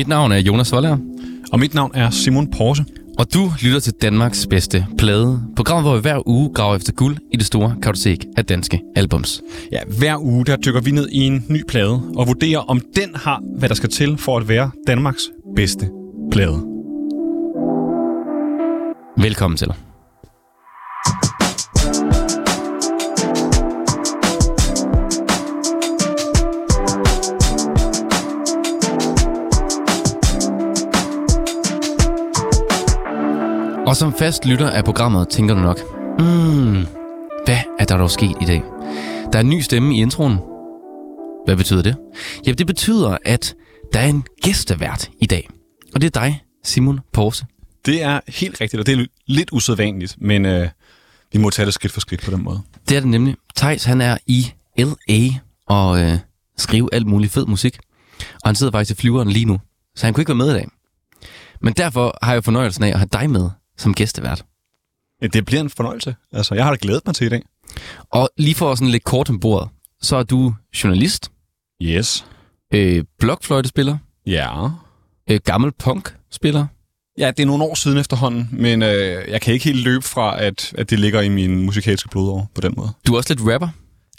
Mit navn er Jonas Voller, Og mit navn er Simon Porse. og du lytter til Danmarks bedste plade. Programmet, hvor vi hver uge graver efter guld i det store kartotek af danske albums. Ja, hver uge der dykker vi ned i en ny plade og vurderer, om den har, hvad der skal til for at være Danmarks bedste plade. Velkommen til. Og som fast lytter af programmet, tænker du nok, mm, hvad er der dog sket i dag? Der er en ny stemme i introen. Hvad betyder det? Jamen, det betyder, at der er en gæstevært i dag. Og det er dig, Simon Porse. Det er helt rigtigt, og det er lidt usædvanligt, men øh, vi må tage det skridt for skridt på den måde. Det er det nemlig. Thijs, han er i L.A. og øh, skriver alt muligt fed musik. Og han sidder faktisk i flyveren lige nu, så han kunne ikke være med i dag. Men derfor har jeg fornøjelsen af at have dig med som gæstevært. Det bliver en fornøjelse. Altså, jeg har da glædet mig til i dag. Og lige for sådan lidt kort om bordet, så er du journalist, Yes. øh, blokfløjtespiller, Ja. øh, gammel punk-spiller. Ja, det er nogle år siden efterhånden, men øh, jeg kan ikke helt løbe fra, at, at det ligger i min musikalske blodår på den måde. Du er også lidt rapper.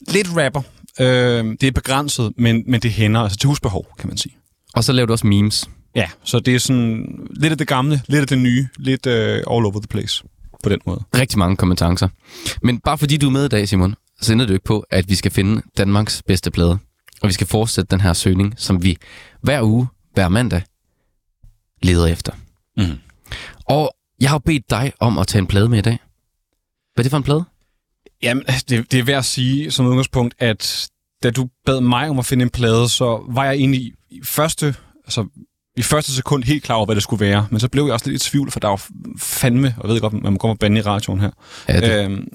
Lidt rapper. Øh, det er begrænset, men, men det hænder altså til husbehov, kan man sige. Og så laver du også memes. Ja, så det er sådan lidt af det gamle, lidt af det nye, lidt uh, all over the place på den måde. Rigtig mange kompetencer. Men bare fordi du er med i dag, Simon, så ender det jo ikke på, at vi skal finde Danmarks bedste plade. Og vi skal fortsætte den her søgning, som vi hver uge, hver mandag, leder efter. Mm. Og jeg har bedt dig om at tage en plade med i dag. Hvad er det for en plade? Jamen, det, det er værd at sige som udgangspunkt, at da du bad mig om at finde en plade, så var jeg egentlig i, i første, altså i første sekund helt klar over, hvad det skulle være. Men så blev jeg også lidt i tvivl, for der var fandme, og jeg ved godt, man må komme og bande i radioen her. Ja, det, Øhm,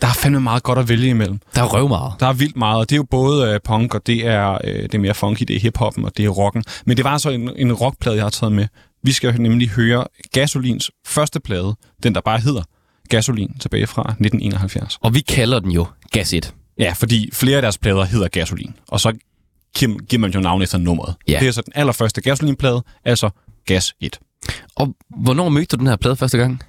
der er fandme meget godt at vælge imellem. der er røv meget. Der er vildt meget, og det er jo både øh, punk, og det er, øh, det er mere funky, det er hiphoppen, og det er rocken. Men det var altså en, en rockplade, jeg har taget med. Vi skal nemlig høre Gasolins første plade, den der bare hedder Gasolin, tilbage fra 1971. Og vi kalder den jo Gas 1. Ja, fordi flere af deres plader hedder Gasolin, og så giver giver man jo navn efter nummeret. Ja. Det er så den allerførste Gasolin-plade, altså Gas 1. Og hvornår mødte du den her plade første gang?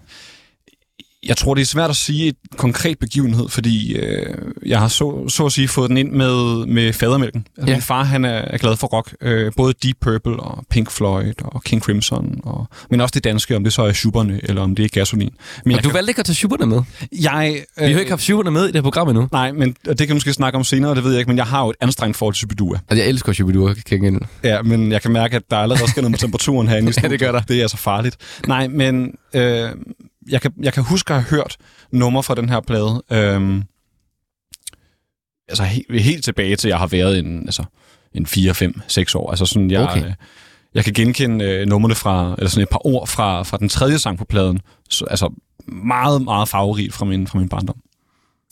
Jeg tror, det er svært at sige et konkret begivenhed, fordi øh, jeg har så, så at sige fået den ind med, med fadermælken. Altså, Ja. Min far han er, er glad for rock. Øh, både Deep Purple og Pink Floyd og King Crimson. Og, men også det danske, om det så er Schuberne eller om det er Gasolin. Men Og du kan- valgte ikke at tage Schuberne med. jeg, Vi har jo ikke haft Schuberne med i det her program endnu. Nej, men og det kan vi måske snakke om senere, det ved jeg ikke, men jeg har jo et anstrengt forhold til Shubidua. Altså, jeg elsker Shubidua, kan jeg Ja, men jeg kan mærke, at der allerede sker noget med temperaturen herinde i Ja, det gør der. Det er altså farligt. Nej, men øh, jeg, kan, jeg kan huske at have hørt numre fra den her plade. Øh, altså helt, helt tilbage til, jeg har været en, altså, en 4, 5, 6 år. Altså sådan, jeg, Okay. okay. jeg kan genkende øh, numrene fra, eller sådan et par ord fra, fra den tredje sang på pladen. Så, altså meget, meget farverigt fra min, fra min barndom.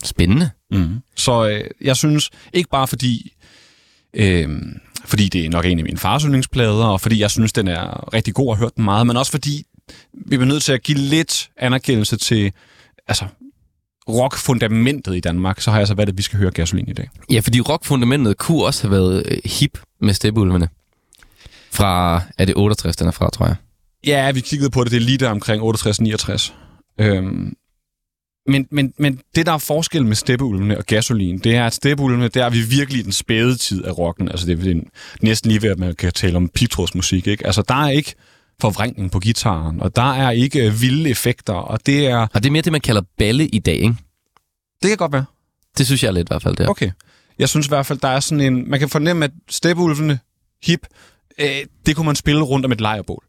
Spændende. Mm. Så øh, jeg synes, ikke bare fordi, øh, fordi det er nok en af mine fars yndlingsplader, og fordi jeg synes, den er rigtig god og har hørt den meget, men også fordi vi bliver nødt til at give lidt anerkendelse til altså, rock-fundamentet i Danmark, så har jeg så valgt, at vi skal høre Gasolin i dag. Ja, fordi rockfundamentet kunne også have været øh, hip med steppeulvene. Fra, er det 68, den er fra, tror jeg. Ja, vi kiggede på det, det er lige der omkring 68-69. Øhm, men, men, men det, der er forskel med steppeulvene og gasolin, det er, at steppeulvene, der er vi virkelig i den spæde tid af rocken. Altså, det er næsten lige ved, at man kan tale om pigtrådsmusik, ikke? Altså, der er ikke forvrængning på gitaren, og der er ikke øh, vilde effekter, og det er... Og det er mere det, man kalder balle i dag, ikke? Det kan godt være. Det synes jeg er lidt i hvert fald, det er. Okay. Jeg synes i hvert fald, der er sådan en... Man kan fornemme, at steppeulvene, hip, øh, det kunne man spille rundt om et lejrbål.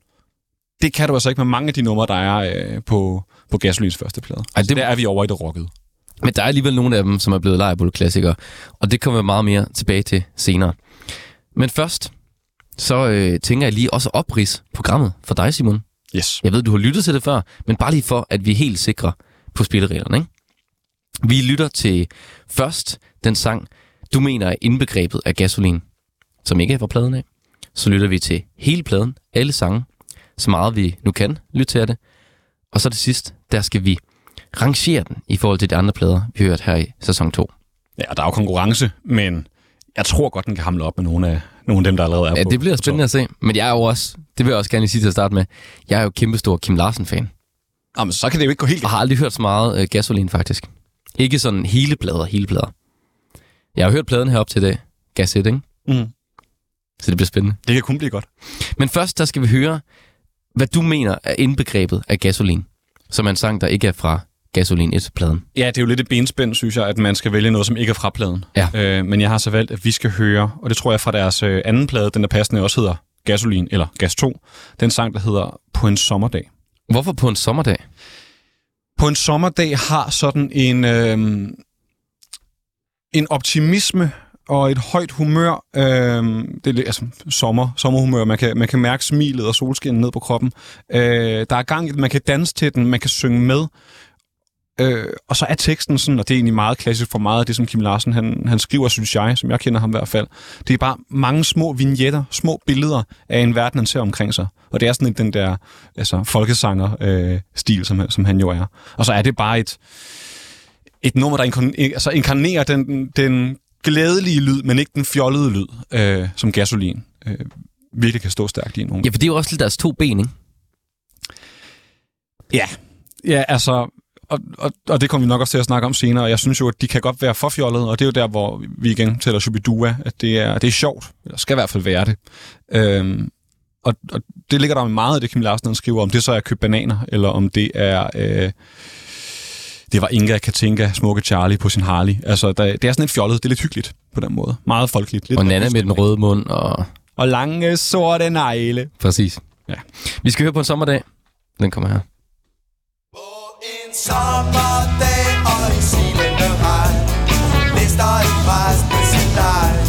Det kan du altså ikke med mange af de numre, der er øh, på, på Gasolins første plade. Ej, Altså, det- der er vi over i det rockede. Men der er alligevel nogle af dem, som er blevet lejrebål-klassikere. Og det kommer vi meget mere tilbage til senere. Men først, så øh, tænker jeg lige også opris programmet for dig, Simon. Yes. Jeg ved, du har lyttet til det før, men bare lige for, at vi er helt sikre på spillereglerne, ikke? Vi lytter til først den sang, du mener er indbegrebet af gasolin, som ikke er fra pladen af. Så lytter vi til hele pladen, alle sange, så meget vi nu kan lytte til det. Og så til sidst, der skal vi rangere den i forhold til de andre plader, vi har hørt her i sæson 2. Ja, der er jo konkurrence, men jeg tror godt, den kan hamle op med nogle af, nogle af dem, der allerede er Ja, på. det bliver spændende at se. Men jeg er jo også Det vil jeg også gerne lige sige til at starte med. Jeg er jo kæmpestor Kim Larsen-fan, Jamen, så kan det jo ikke gå helt og har aldrig hørt så meget øh, gasolin, faktisk. Ikke sådan hele plader, hele plader. Jeg har hørt pladen herop til i dag. Gas 1, ikke? Mm. Så det bliver spændende. Det kan kun blive godt. Men først, der skal vi høre, hvad du mener er indbegrebet af gasolin, som er en sang, der ikke er fra Gasolin 1-pladen. Ja, det er jo lidt et benspænd, synes jeg, at man skal vælge noget, som ikke er fra pladen. Ja. Øh, men jeg har så valgt, at vi skal høre, og det tror jeg fra deres øh, anden plade, den der passende også hedder Gasolin, eller Gas 2, den sang, der hedder På en sommerdag. Hvorfor på en sommerdag? På en sommerdag har sådan en, øh, en optimisme og et højt humør. Øh, det er altså sommer, sommerhumør. Man kan, man kan mærke smilet og solskinnet ned på kroppen. Øh, der er gang i det. Man kan danse til den. Man kan synge med. Øh, og så er teksten sådan, og det er egentlig meget klassisk for meget af det, som Kim Larsen han, han skriver, synes jeg, som jeg kender ham i hvert fald. Det er bare mange små vignetter, små billeder af en verden, han ser omkring sig. Og det er sådan lidt den der altså, folkesanger-stil, som, han- som han jo er. Og så er det bare et, et nummer, der inkarn- altså inkarnerer den, den glædelige lyd, men ikke den fjollede lyd, øh, som gasolin øh, virkelig kan stå stærkt i en Ja, for det er jo også lidt deres to ben, ikke? Ja, ja altså, og, og, og det kommer vi nok også til at snakke om senere. Jeg synes jo, at de kan godt være for fjollede, og det er jo der, hvor vi igen tæller Shubidua, at det er, det er sjovt, eller skal i hvert fald være det. Øhm, og, og det ligger der meget af det, Kim Larsen skriver, om det så er at købe bananer, eller om det er... Øh, det var Inga Katinka, smukke Charlie på sin Harley. Altså, der, det er sådan lidt fjollet, det er lidt hyggeligt på den måde. Meget folkeligt. Lidt Og Nana med den røde mund, og Og lange sorte negle. præcis. Ja. Vi skal høre på en sommerdag. Den kommer her. Sommerdag og i silende regn. Mister en præst med sin leg.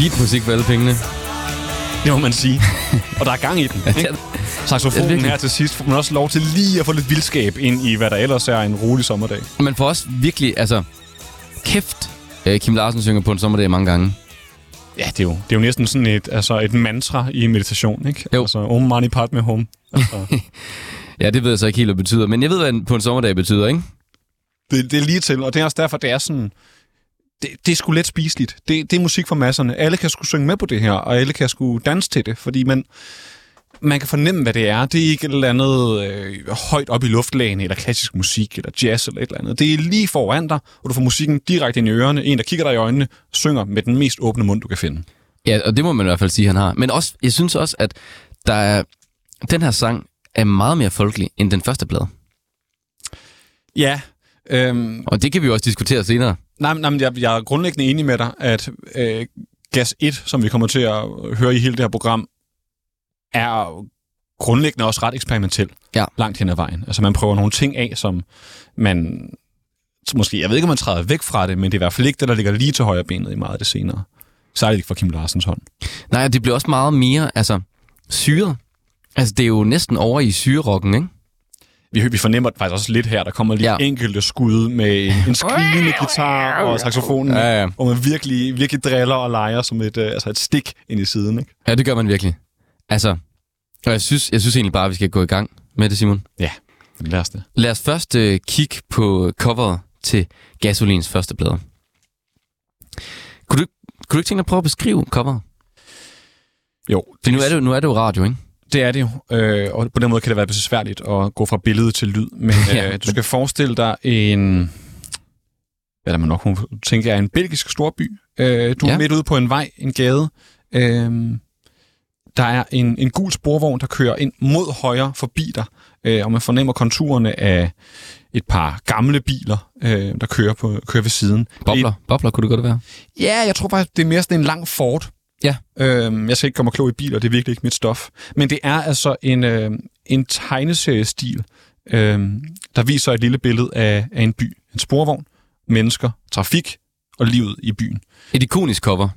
Beatmusik for alle pengene. Det må man sige. Og der er gang i den. Ikke? Saxofonen her til sidst får man også lov til lige at få lidt vildskab ind i, hvad der ellers er en rolig sommerdag. Man får også virkelig, altså, kæft, øh, Kim Larsen synger på en sommerdag mange gange. Ja, det er jo, det er jo næsten sådan et, altså et mantra i meditation, ikke? Jo. Altså, om mani pat med home. Altså, Ja, det ved jeg så ikke helt, hvad det betyder, men jeg ved, hvad på en sommerdag betyder, ikke? det, det er lige til, og det er også derfor, det er sådan... Det, det er sgu let spiseligt. Det, det er musik for masserne. Alle kan sgu synge med på det her, og alle kan sgu danse til det, fordi man, man kan fornemme, hvad det er. Det er ikke et eller andet øh, højt op i luftlagene, eller klassisk musik, eller jazz, eller et eller andet. Det er lige foran dig, og du får musikken direkte ind i ørerne. En, der kigger dig i øjnene, synger med den mest åbne mund, du kan finde. Ja, og det må man i hvert fald sige, han har. Men også, jeg synes også, at der er, den her sang er meget mere folkelig end den første plade. Ja, øhm, Og det kan vi jo også diskutere senere. Nej, nej men jeg, jeg er grundlæggende enig med dig, at øh, Gas 1, som vi kommer til at høre i hele det her program, er grundlæggende også ret eksperimentel Ja. langt hen ad vejen. Altså man prøver nogle ting af, som man som måske, jeg ved ikke, om man træder væk fra det, men det er i hvert fald ikke det, der ligger lige til højre benet i meget af det senere. Særligt ikke fra Kim Larsens hånd. Nej, det bliver også meget mere, altså, syret. Altså, det er jo næsten over i syrerocken, ikke? Vi, vi fornemmer det faktisk også lidt her, der kommer lige Ja. enkelte skud med en, en skrigende guitar og saxofonen, Ja, ja. hvor man virkelig, virkelig driller og leger som et, øh, altså et stik ind i siden. Ikke? Ja, det gør man virkelig. Altså, og jeg synes, jeg synes egentlig bare, at vi skal gå i gang med det, Simon. Ja, lad os det. Lad os først øh, kigge på coveret til Gasolins første plade. Kunne du, kunne du ikke tænke dig at prøve at beskrive coveret? Jo, For nu er det, jo- nu er det jo radio, ikke? Det er det jo, øh, og på den måde kan det være besværligt at gå fra billede til lyd. Men Ja. øh, du skal forestille dig en, hvad der man nok tænke er en belgisk storby. Øh, du er Ja. midt ude på en vej, en gade. Øh, der er en, en gul sporvogn, der kører ind mod højre forbi dig, øh, og man fornemmer konturerne af et par gamle biler, øh, der kører, på, kører ved siden. Bobler. Bobler kunne det godt være. Ja, jeg tror faktisk, det er mere sådan en lang Ford. Ja. Øhm, jeg skal ikke komme og klog i biler, det er virkelig ikke mit stof. Men det er altså en, øh, en tegneseriestil, øh, der viser et lille billede af, af en by. En sporvogn, mennesker, trafik og livet i byen. Et ikonisk cover.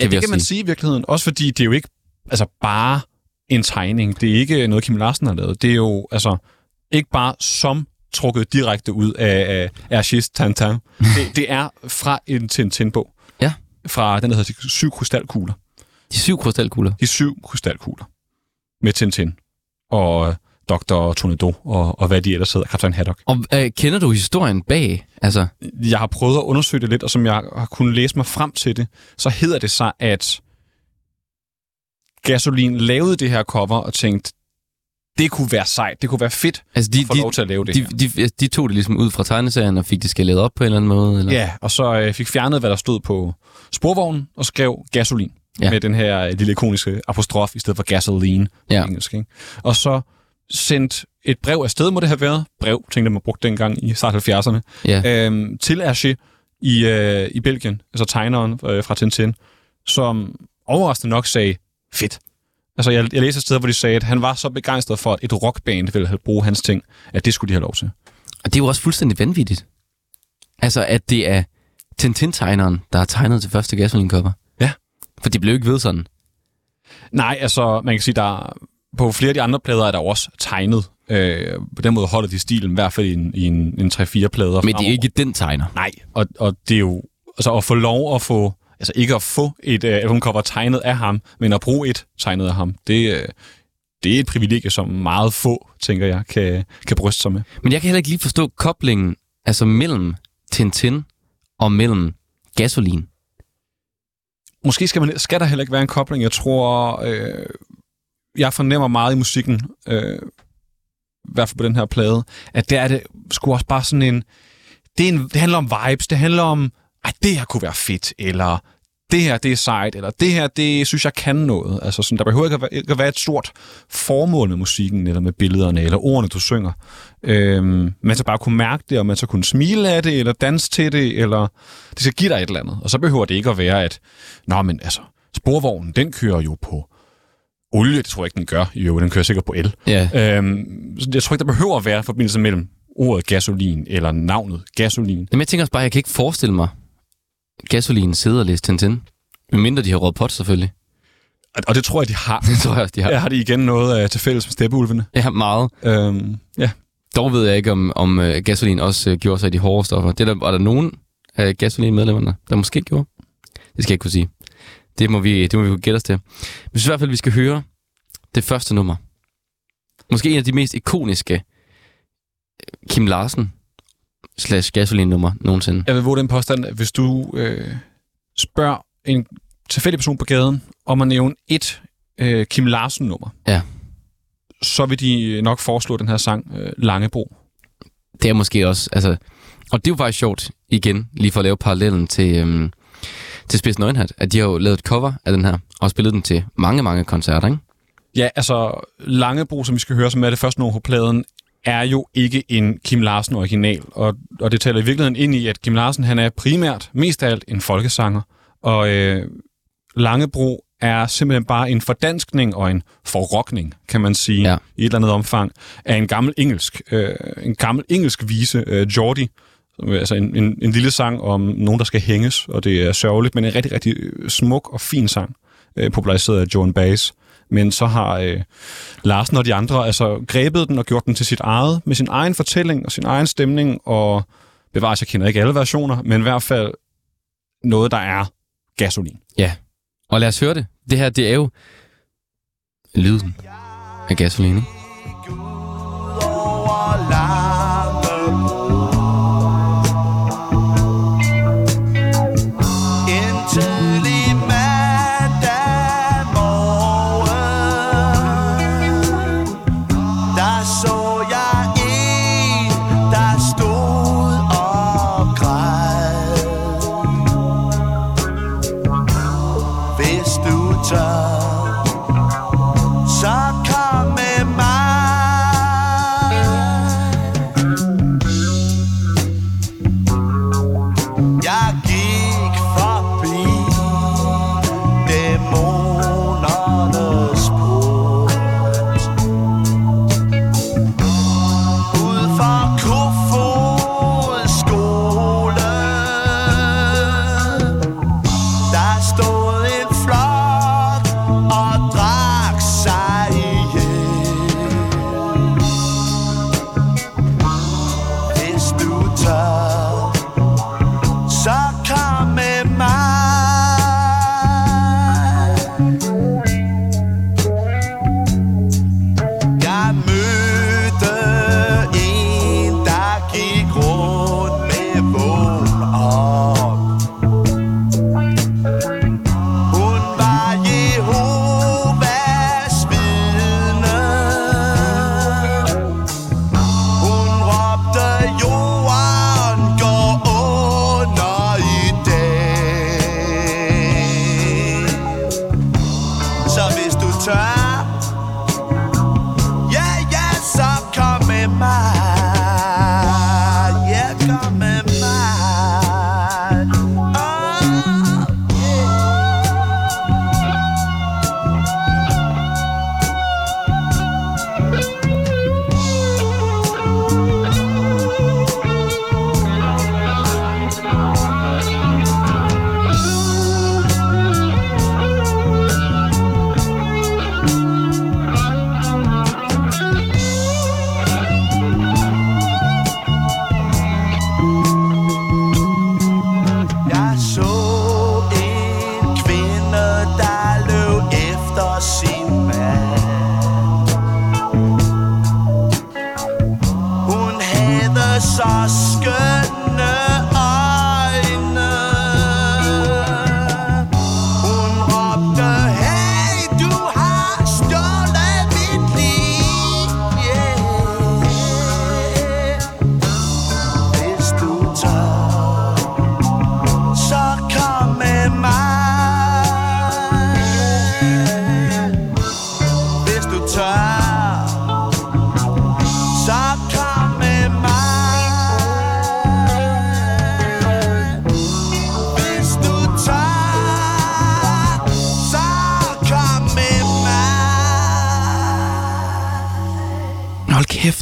Ja, det kan man sige. sige i virkeligheden. Også fordi det er jo ikke altså bare en tegning. Det er ikke noget, Kim Larsen har lavet. Det er jo altså ikke bare som trukket direkte ud af, af Hergés Tintin. Det, det er fra en Tintin-bog. Fra den, der hedder De Syv Krystalkugler. De syv krystalkugler. De syv krystalkugler. Med Tintin. Og Dr. Tornado og, og hvad de ellers hedder. Kaptajn Haddock. Og øh, kender du historien bag? Altså, Jeg har prøvet at undersøge det lidt, og som jeg har kunnet læse mig frem til det, så hedder det sig, at Gasolin lavede det her cover og tænkte, det kunne være sejt, det kunne være fedt altså de, at få lov til at lave det de, her. de, de, de tog det ligesom ud fra tegneserien og fik det skaleret op på en eller anden måde? Eller? Ja, og så øh, fik fjernet, hvad der stod på sporvognen, og skrev gasolin. Ja. Med den her øh, lille ikoniske apostrof, i stedet for gasoline Ja. på engelsk. Ikke? Og så sendt et brev afsted, må det have været. Brev, tænkte man brugte dengang i start 70'erne. ja. øhm, til Hergé i, øh, i Belgien, altså tegneren øh, fra Tintin, som overraskende nok sagde, fedt. Altså, jeg, jeg læste et sted, hvor de sagde, at han var så begejstret for, at et rockband ville bruge hans ting, at det skulle de have lov til. Og det er jo også fuldstændig vanvittigt. Altså, at det er Tintin-tegneren, der har tegnet til første Gasolin-cover. Ja. For det blev ikke ved sådan. Nej, altså, man kan sige, der på flere af de andre plader er der også tegnet. Øh, på den måde holder de stilen, i hvert fald i en, i en, en 3-4 plader. Men det er ikke den tegner. Nej, og, og det er jo... Altså, at få lov at få... Altså, ikke at få et uh, albumcover tegnet af ham, men at bruge et tegnet af ham, det, uh, det er et privilegie, som meget få, tænker jeg, kan, kan bryste sig med. Men jeg kan heller ikke lige forstå koblingen altså mellem Tintin og mellem Gasolin. Måske skal, man, skal der heller ikke være en kobling. Jeg tror, øh, jeg fornemmer meget i musikken, øh, i hvert fald på den her plade, at der er det sgu også bare sådan en... Det, er en, det handler om vibes, det handler om, at det her kunne være fedt, eller det her, det er sejt, eller det her, det synes jeg kan noget. Altså sådan, der behøver ikke at, være, ikke at være et stort formål med musikken, eller med billederne, eller ordene, du synger. Øhm, man skal bare kunne mærke det, og man skal kunne smile af det, eller danse til det, eller det skal give dig et eller andet. Og så behøver det ikke at være, at Nå, men altså, sporvognen, den kører jo på olie, det tror jeg ikke, den gør. Jo, den kører sikkert på el. Ja. Øhm, så jeg tror ikke, der behøver at være forbindelse mellem ordet gasolin eller navnet gasolin. Men jeg tænker også bare, jeg kan ikke forestille mig Gasolin sidder og læser Tintin Medmindre de har råd pot, selvfølgelig. Og- det tror jeg, de har. Det tror jeg også, de har. Her har de igen noget uh, til fælles med steppeulvene. Ja, meget. Øhm, ja. Dog ved jeg ikke, om, om uh, gasolin også uh, gjorde sig i de hårde stoffer. Det der, var der nogen af gasolin-medlemmerne, der måske gjorde? Det skal jeg ikke kunne sige. Det må vi, det må vi kunne gætte os til. Men jeg i hvert fald, vi skal høre det første nummer. Måske en af de mest ikoniske øh, Kim Larsen slash gasolin-nummer nogensinde. Jeg vil våge den påstand, at hvis du øh, spørger en tilfældig person på gaden om at nævne et øh, Kim Larsen-nummer, Ja. så vil de nok foreslå den her sang øh, Langebro. Det er måske også, altså... Og det er jo faktisk sjovt, igen, lige for at lave parallellen til, øhm, til Spids Nøgenhat, at de har jo lavet et cover af den her, og spillet den til mange, mange koncerter, ikke? Ja, altså Langebro, som vi skal høre, som er det første nummer på pladen, er jo ikke en Kim Larsen original, og, og det taler i virkeligheden ind i, at Kim Larsen han er primært, mest af alt, en folkesanger, og øh, Langebro er simpelthen bare en fordanskning og en forrokning, kan man sige, Ja. i et eller andet omfang, af en gammel engelsk, øh, en gammel engelsk vise, øh, Geordie, altså en, en, en lille sang om nogen, der skal hænges, og det er sørgeligt, men en rigtig, rigtig øh, smuk og fin sang, øh, populariseret af Joan Baez. Men så har øh, Larsen og de andre altså grebet den og gjort den til sit eget, med sin egen fortælling og sin egen stemning, og bevares, jeg kender ikke alle versioner, men i hvert fald noget, der er gasolin. Ja. Og lad os høre det. Det her, det er jo lyden af gasolin, ikke? over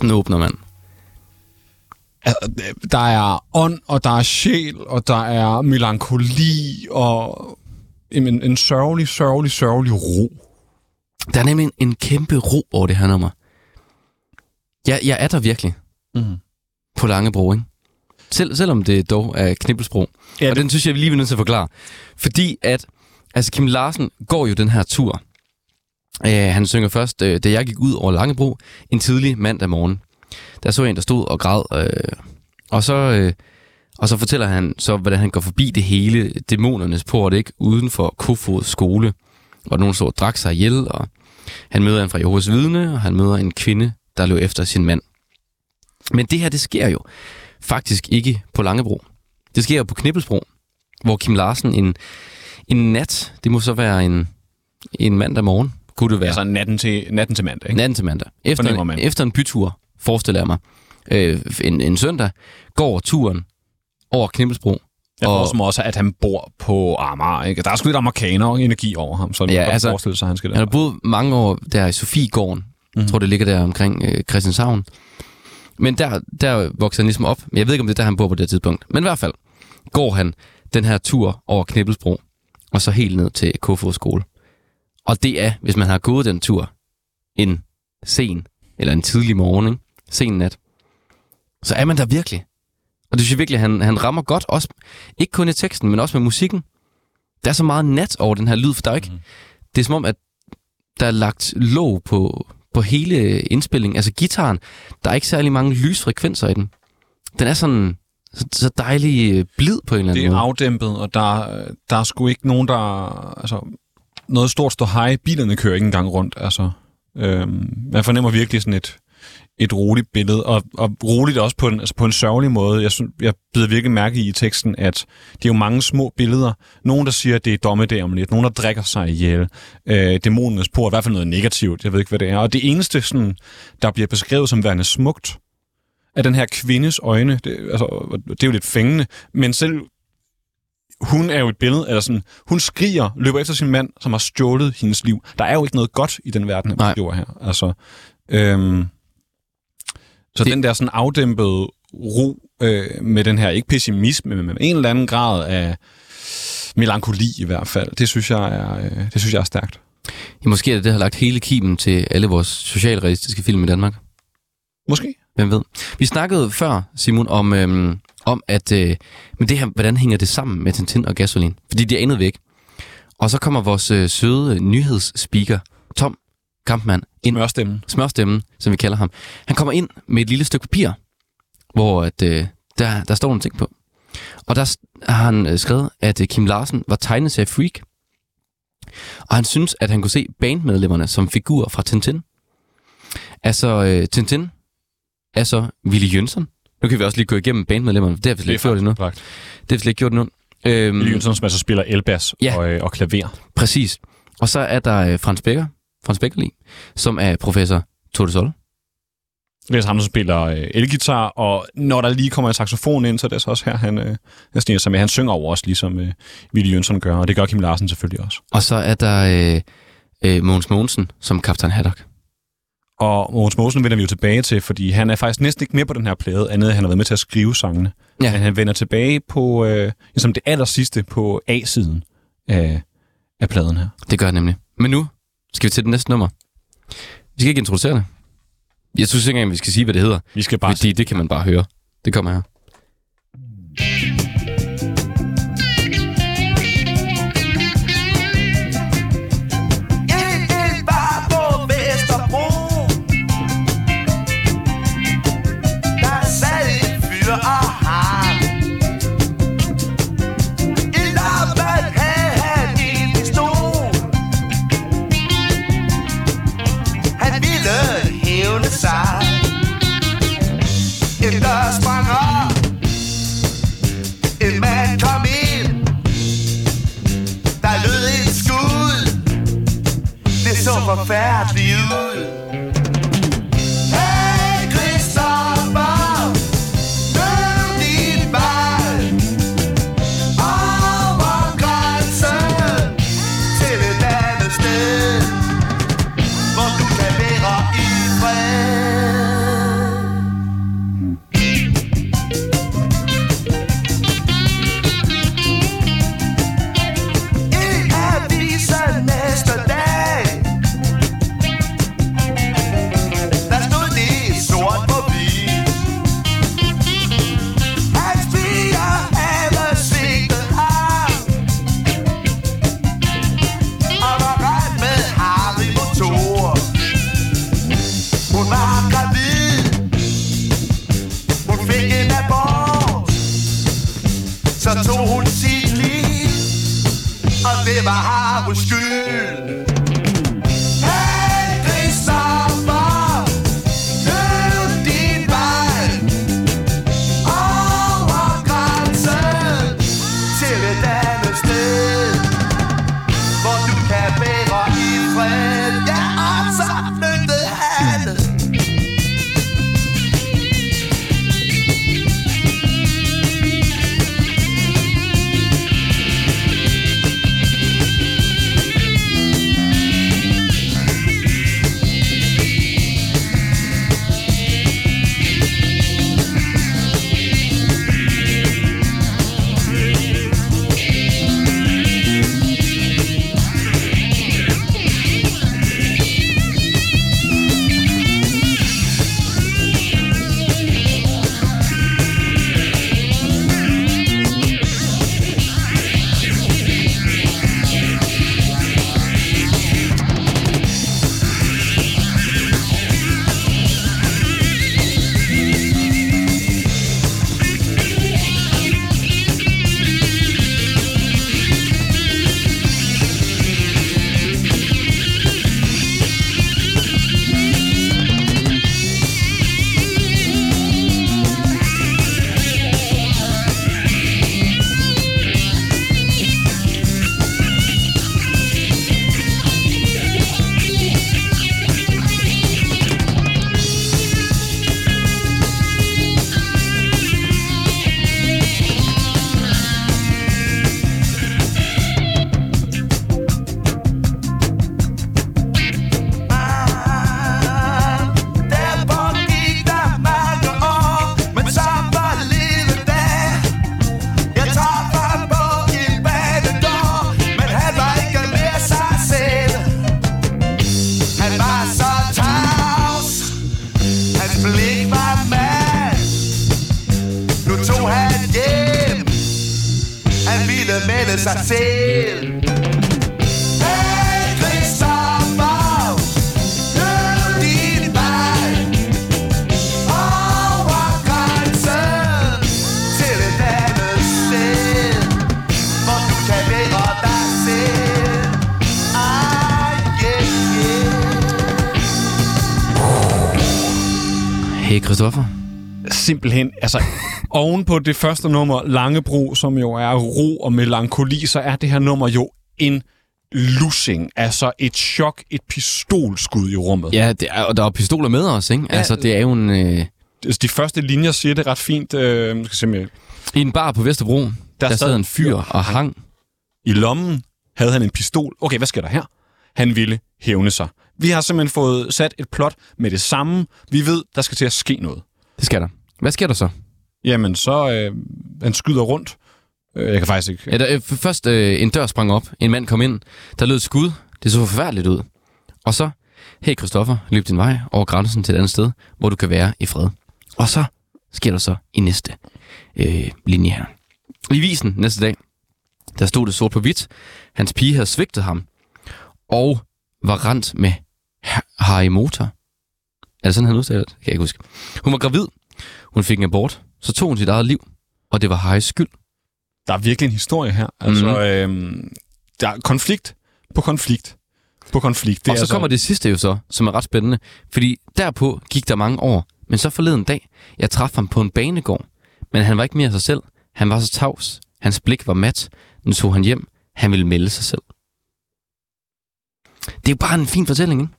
Den åbner, mand. Altså, Der er ånd, og der er sjæl, og der er melankoli, og en, en sørgelig, sørgelig, sørgelig ro. Der er nemlig en, en kæmpe ro over det her nummer. Jeg, jeg er der virkelig Mm. på Langebro, ikke? Sel, selvom det dog er Knibbelsbro. Ja, og den synes jeg, vi lige er nødt til at forklare. Fordi at, altså Kim Larsen går jo den her tur. Øh, han synger først, øh, da jeg gik ud over Langebro, en tidlig mandag morgen. Der så jeg en, der stod og græd. Øh, og så... øh, og så fortæller han så, hvordan han går forbi det hele, dæmonernes port, ikke? Uden for Kofods skole, Og nogen så og drak sig ihjel, og han møder en fra Jehovas vidne, og han møder en kvinde, der løb efter sin mand. Men det her, det sker jo faktisk ikke på Langebro. Det sker jo på Knibbelsbro, hvor Kim Larsen en, en nat, det må så være en, en mandag morgen, kunne det være. Altså natten til, natten til mandag, ikke? Natten til mandag. Efter, man. efter en bytur, forestiller jeg mig, øh, en, en søndag, går turen over Knibbelsbro. Jeg Og- forestiller mig også, at han bor på Amager, ikke? Der er sgu lidt amerikaner energi over ham, så Ja, altså, forestille sig, at han skal Han der. har boet mange år der i Sofiegården. Mm. Jeg tror, det ligger der omkring øh, Christianshavn. Men der, der vokser han ligesom op. Men jeg ved ikke, om det er der, han bor på det tidspunkt. Men i hvert fald går han den her tur over Knibbelsbro, og så helt ned til Kofod skole. Og det er, hvis man har gået den tur en sen, eller en tidlig morgen, ikke? sen nat, så er man der virkelig. Og det synes jeg virkelig, han, han rammer godt, også, ikke kun i teksten, men også med musikken. Der er så meget nat over den her lyd, for der er ikke, Mhm. det er som om, at der er lagt låg på, på hele indspillingen. Altså gitaren, der er ikke særlig mange lysfrekvenser i den. Den er sådan så, så dejlig øh, blid på en eller Det anden er måde. afdæmpet, og der, der er sgu ikke nogen, der... Altså, noget stort står hej. Bilerne kører ikke engang rundt. Altså, øhm, man fornemmer virkelig sådan et, et roligt billede, og, og roligt også på en, altså på en sørgelig måde. Jeg, synes, jeg bider virkelig mærke i i teksten, at det er jo mange små billeder. Nogen, der siger, at det er dommedag om lidt. Nogen, der drikker sig ihjel. Øh, dæmonernes port, i hvert fald noget negativt. Jeg ved ikke, hvad det er. Og det eneste, sådan, der bliver beskrevet som værende smukt, er den her kvindes øjne, det, altså, det er jo lidt fængende, men selv hun er jo et billede, eller sådan, hun skriger, løber efter sin mand, som har stjålet hendes liv. Der er jo ikke noget godt i den verden, Nej. beskriver her. Altså, øhm, så det... den der sådan afdæmpede ro øh, med den her, ikke pessimisme, men med en eller anden grad af melankoli i hvert fald, det synes jeg er, øh, det synes jeg er stærkt. Ja, måske er det, det har lagt hele kimen til alle vores socialrealistiske film i Danmark. Måske. Hvem ved? Vi snakkede før, Simon, om, øhm, om at, øh, men det her, hvordan hænger det sammen med Tintin og Gasolin? Fordi de anede ikke. Og så kommer vores øh, søde øh, nyhedsspeaker, Tom Kampmann, ind Mørstemmen. smørstemmen, som vi kalder ham. Han kommer ind med et lille stykke papir, hvor at, øh, der, der står nogle ting på. Og der har han øh, skrevet, at øh, Kim Larsen var tegneseriefreak. Og han synes, at han kunne se bandmedlemmerne som figurer fra Tintin. Altså, øh, Tintin er så Willy Jønsson. Nu kan vi også lige gå igennem bandmedlemmerne, det har vi slet ikke gjort endnu. Det har vi slet ikke gjort endnu. Øhm, Willy Jønsson, som altså spiller elbas Ja. og, øh, og klaver. Præcis. Og så er der øh, Frans Becker, Frans Beckerli, som er professor Tote Sol. Det er ham, der spiller øh, elgitar, og når der lige kommer en saxofon ind, så er det så også her, han, øh, han sniger sig med. Han synger over også, ligesom øh, Willy Jønsson gør, og det gør Kim Larsen selvfølgelig også. Og så er der øh, øh, Mogens Mogensen som Kaptajn Haddock. Og Mogens Mosen vender vi jo tilbage til, fordi han er faktisk næsten ikke med på den her plade, andet han har været med til at skrive sangene. Ja. Men han vender tilbage på, øh, som det aller sidste på A-siden af, af pladen her. Det gør han nemlig. Men nu skal vi til det næste nummer. Vi skal ikke introducere det. Jeg synes ikke engang, vi skal sige, hvad det hedder. Vi skal bare Fordi det kan man bare høre. Det kommer her. Simpelthen, altså oven på det første nummer, Langebro, som jo er ro og melankoli, så er det her nummer jo en lussing. Altså et chok, et pistolskud i rummet. Ja, det er, og der er pistoler med os, ikke? Ja. Altså, det er jo en... Øh, Altså, de første linjer siger det ret fint. Øh, skal se, jeg- I en bar på Vesterbro, der, der sad en fyr og hang. I lommen havde han en pistol. Okay, hvad sker der her? Han ville hævne sig. Vi har simpelthen fået sat et plot med det samme. Vi ved, der skal til at ske noget. Det skal der. Hvad sker der så? Jamen, så øh, han skyder rundt. Øh, jeg kan faktisk ikke... Ja, der, øh, først øh, en dør sprang op. En mand kom ind. Der lød skud. Det så forfærdeligt ud. Og så, hey Christoffer, løb din vej over grænsen til et andet sted, hvor du kan være i fred. Og så sker der så i næste øh, linje her. I visen næste dag, der stod det sort på hvidt. Hans pige havde svigtet ham, og var rent med ha- Harry Motor. Er det sådan, han udtaler det? Kan jeg ikke huske. Hun var gravid. Hun fik en abort. Så tog hun sit eget liv, og det var Harrys skyld. Der er virkelig en historie her. Altså, mm. øh, der er konflikt på konflikt på konflikt. Det og så altså, kommer det sidste jo så, som er ret spændende. Fordi derpå gik der mange år. Men så forleden dag, jeg traf ham på en banegård. Men han var ikke mere sig selv. Han var så tavs. Hans blik var mat. Nu tog han hjem. Han ville melde sig selv. Det er jo bare en fin fortælling, ikke?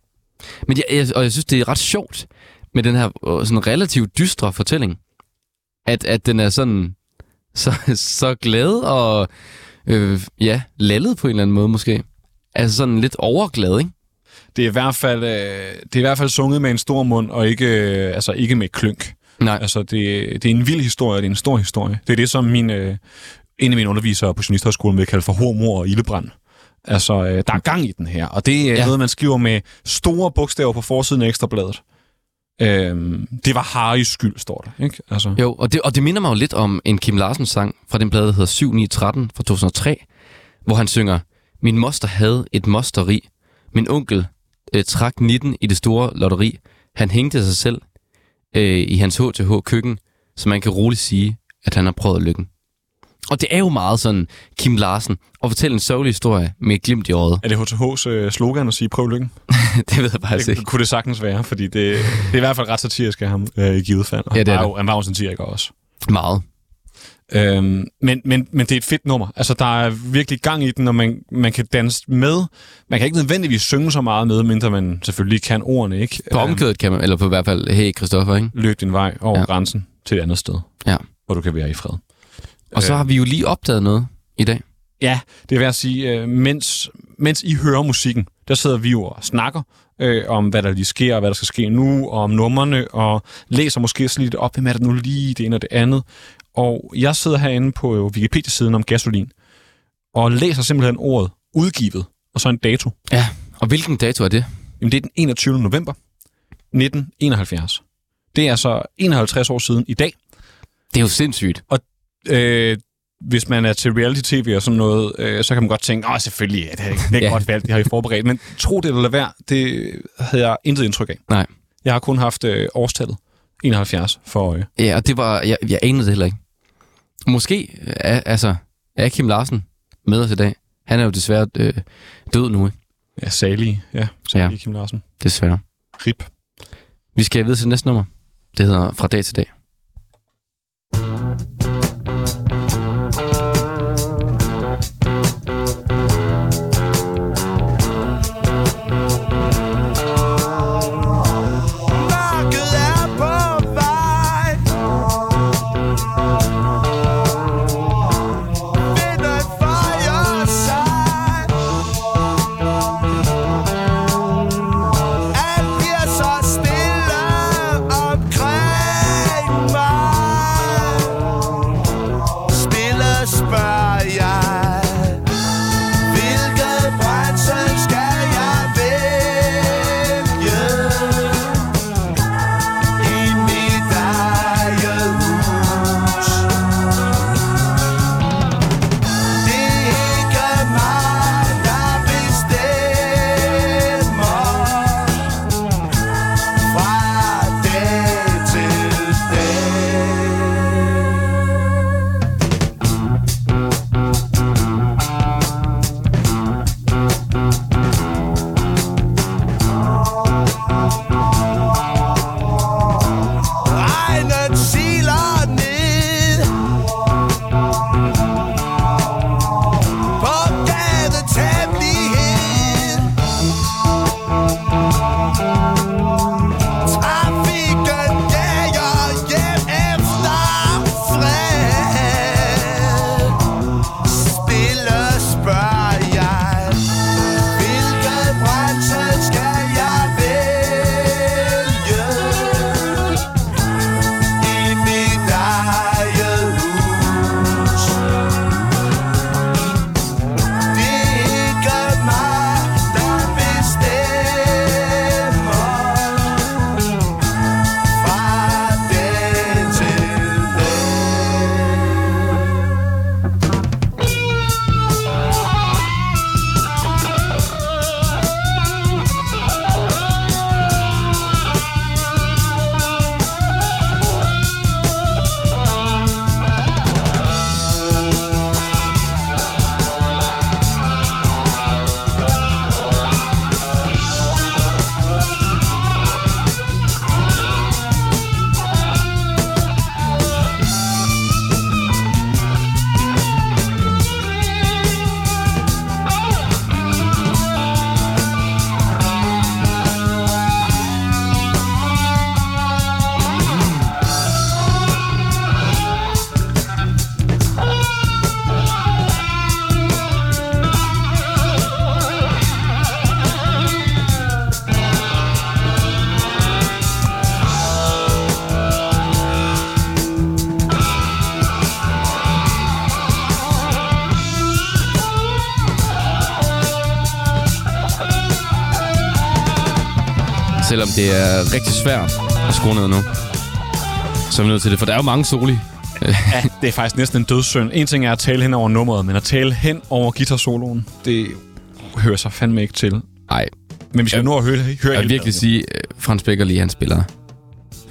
Men jeg, jeg, og jeg synes, det er ret sjovt med den her øh, sådan relativt dystre fortælling. At, at den er sådan så, så glad og øh, ja, lallet på en eller anden måde måske. Altså sådan lidt overglad, ikke? det, er i hvert fald, øh, det er i hvert fald sunget med en stor mund, og ikke, øh, altså, ikke med klønk. Nej. Altså, det, det er en vild historie, det er en stor historie. Det er det, som min, øh, en af mine undervisere på Journalisthøjskolen vil kalde for hormor og ildebrand. Altså, øh, der er gang i den her, og det er ja. noget, man skriver med store bogstaver på forsiden af Ekstrabladet. Øhm, det var Harrys skyld, står der. Ikke? Altså, Jo, og det, og det minder mig jo lidt om en Kim Larsens sang fra den plade, der hedder 7913 fra 2003, hvor han synger, Min moster havde et mosteri. Min onkel øh, trak 19 i det store lotteri. Han hængte sig selv øh, i hans HTH køkken, så man kan roligt sige, at han har prøvet lykken. Og det er jo meget sådan Kim Larsen at fortælle en sørgelig historie med et glimt i øjet. Er det HTH's øh, slogan at sige, prøv lykken? det ved jeg faktisk ikke. Det kunne det sagtens være, fordi det, det er i hvert fald ret satirisk af ham øh, i givet fald. Ja, det er han var det. jo- Han var jo satiriker også. Meget. Øhm, men, men, men det er et fedt nummer. Altså, der er virkelig gang i den, og man, man kan danse med. Man kan ikke nødvendigvis synge så meget med, mindre man selvfølgelig kan ordene, ikke? På omkødet kan man, eller på i hvert fald, hey Christoffer, ikke? Løb din vej over ja. grænsen til et andet sted, Ja. hvor du kan være i fred. Og så Øh. har vi jo lige opdaget noget i dag. Ja, det er ved at sige, øh, mens, mens I hører musikken, der sidder vi jo og snakker øh, om, hvad der lige sker, og hvad der skal ske nu, og om numrene, og læser måske også lidt op, hvem er det nu lige det ene og det andet. Og jeg sidder herinde på øh, Wikipedia-siden om gasolin, og læser simpelthen ordet udgivet, og så en dato. Ja. Og hvilken dato er det? Jamen, det er den 21. november 1971. Det er så 51 år siden i dag. Det er jo sindssygt. Øh, hvis man er til reality-tv og sådan noget, øh, så kan man godt tænke, åh, selvfølgelig, ja, det er, det er Ja. godt valgt, det har I forberedt. Men tro det eller lad være, det havde jeg intet indtryk af. Nej. Jeg har kun haft øh, årstallet 71 for øje. Ja, og det var, jeg, jeg anede det heller ikke. Måske er, altså, er Kim Larsen med os i dag. Han er jo desværre øh, død nu, ikke? Ja, salige. Ja, salige ja. Kim Larsen. Desværre. Rip. Vi skal videre til næste nummer. Det hedder Fra dag til dag. Det er rigtig svært at skrue ned nu. Så er vi nødt til det, for der er jo mange soli. Ja, det er faktisk næsten en dødssynd. En ting er at tale hen over nummeret, men at tale hen over guitarsoloen, det hører sig fandme ikke til. Nej, Men vi skal Ja. nu høre, høre jeg vil virkelig sige, at Frans Beckerli, han spiller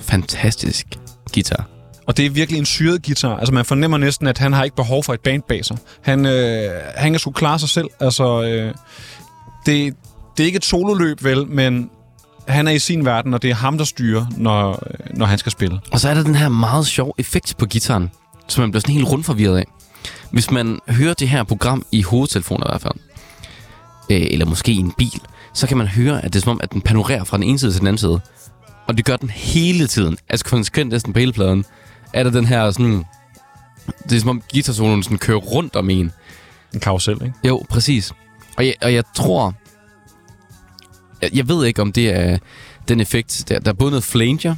fantastisk guitar. Og det er virkelig en syret guitar. Altså, man fornemmer næsten, at han har ikke behov for et band bag sig. Han, øh, han kan sgu klare sig selv. Altså, øh, det, det er ikke et sololøb, vel, men han er i sin verden, og det er ham, der styrer, når, når han skal spille. Og så er der den her meget sjov effekt på gitaren, som man bliver sådan helt rundforvirret af. Hvis man hører det her program i hovedtelefoner i hvert fald, øh, eller måske i en bil, så kan man høre, at det er som om, at den panorerer fra den ene side til den anden side. Og det gør den hele tiden. Altså konsekvent næsten på hele pladen. Er der den her sådan... Det er som om guitarsoloen sådan kører rundt om en. En karusel, ikke? Jo, præcis. Og jeg, og jeg tror... Jeg, jeg ved ikke, om det er den effekt... Der, der er både noget flanger,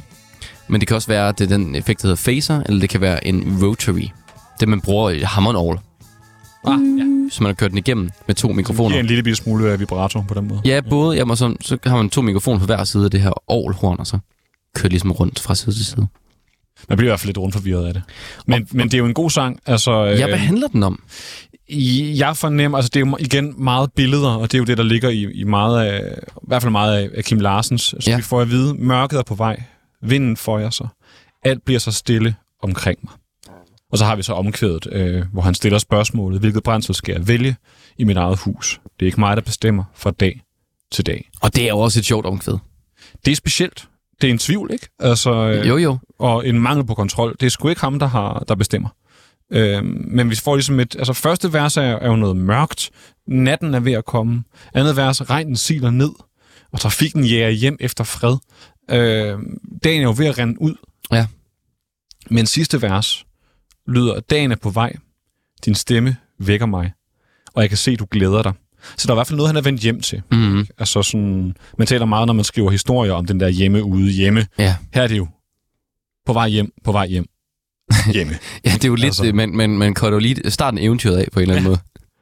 men det kan også være, at det er den effekt, der hedder phaser, eller det kan være en rotary. Det, man bruger i Hammond Ah, ja. Så man har kørt den igennem med to mikrofoner. en lille smule øh, vibrato på den måde. Ja, både. Jamen, så, så har man to mikrofoner på hver side af det her ovlhorn, og så kører det ligesom rundt fra side til side. Man bliver i hvert fald lidt rundforvirret af det. Men, men det er jo en god sang. Altså, Ja, hvad øh, handler den om? Jeg fornemmer, altså det er jo igen meget billeder, og det er jo det, der ligger i, i meget af, i hvert fald meget af, Kim Larsens. Så Ja. ja. vi får at vide, mørket er på vej, vinden føjer sig, alt bliver så stille omkring mig. Og så har vi så omkvædet, øh, hvor han stiller spørgsmålet, hvilket brændsel skal jeg vælge i mit eget hus? Det er ikke mig, der bestemmer fra dag til dag. Og det er jo også et sjovt omkvæd. Det er specielt. Det er en tvivl, ikke? Altså, øh, Jo, jo. og en mangel på kontrol. Det er sgu ikke ham, der, har, der bestemmer. Øhm, men vi får ligesom et... Altså, første vers er, er jo noget mørkt. Natten er ved at komme. Andet vers, regnen siler ned. Og trafikken jager hjem efter fred. Øhm, dagen er jo ved at rende ud. Ja. Men sidste vers lyder, dagen er på vej. Din stemme vækker mig. Og jeg kan se, du glæder dig. Så der er i hvert fald noget, han er vendt hjem til. Mm-hmm. Altså sådan, man taler meget, når man skriver historier om den der hjemme ude hjemme. Ja. Her er det jo på vej hjem, på vej hjem, hjemme. ja, det er jo lidt... Altså- Altså. Man, man, man kan jo lige starten eventyret af på en eller anden måde.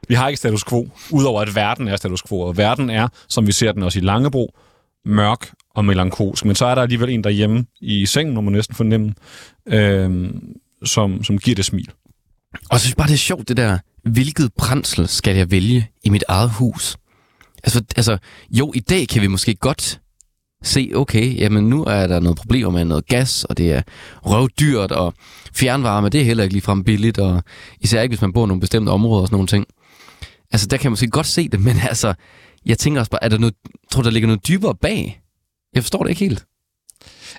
Vi har ikke status quo, udover at verden er status quo. Og verden er, som vi ser den også i Langebro, mørk og melankolsk. Men så er der alligevel en derhjemme i sengen, må man næsten fornemme, øhm, som, som giver det smil. Og så synes jeg bare, det er sjovt, det der, hvilket brændsel skal jeg vælge i mit eget hus? Altså, altså, jo, i dag kan vi måske godt se, okay, jamen nu er der noget problemer med noget gas, og det er røvdyrt, og fjernvarme, det er heller ikke ligefrem billigt, og især ikke, hvis man bor i nogle bestemte områder og sådan nogle ting. Altså, der kan jeg måske godt se det, men altså, jeg tænker også bare, er der noget, tror der ligger noget dybere bag? Jeg forstår det ikke helt.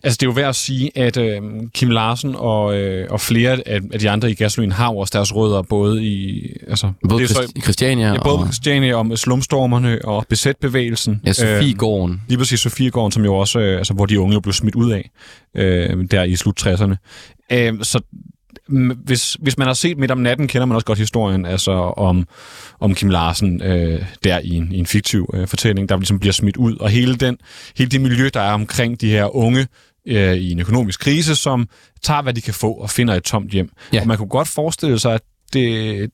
Altså, det er jo værd at sige, at øh, Kim Larsen og, øh, og flere af, af de andre i Gasolin har også deres rødder både i... Altså, Både det er Christ- Christiania ja, både og Christiania om slumstormerne og besætbevægelsen. ja, Sofiegården. Lige præcis Sofiegården, som jo også, øh, altså, hvor de unge jo blev smidt ud af, øh, der i slut 60'erne. Øh, så hvis, hvis man har set Midt om natten, kender man også godt historien altså om, om Kim Larsen øh, der i en, i en fiktiv øh, fortælling, der ligesom bliver smidt ud. Og hele, den, hele det miljø, der er omkring de her unge øh, i en økonomisk krise, som tager, hvad de kan få og finder et tomt hjem. Ja. Og man kunne godt forestille sig, at det,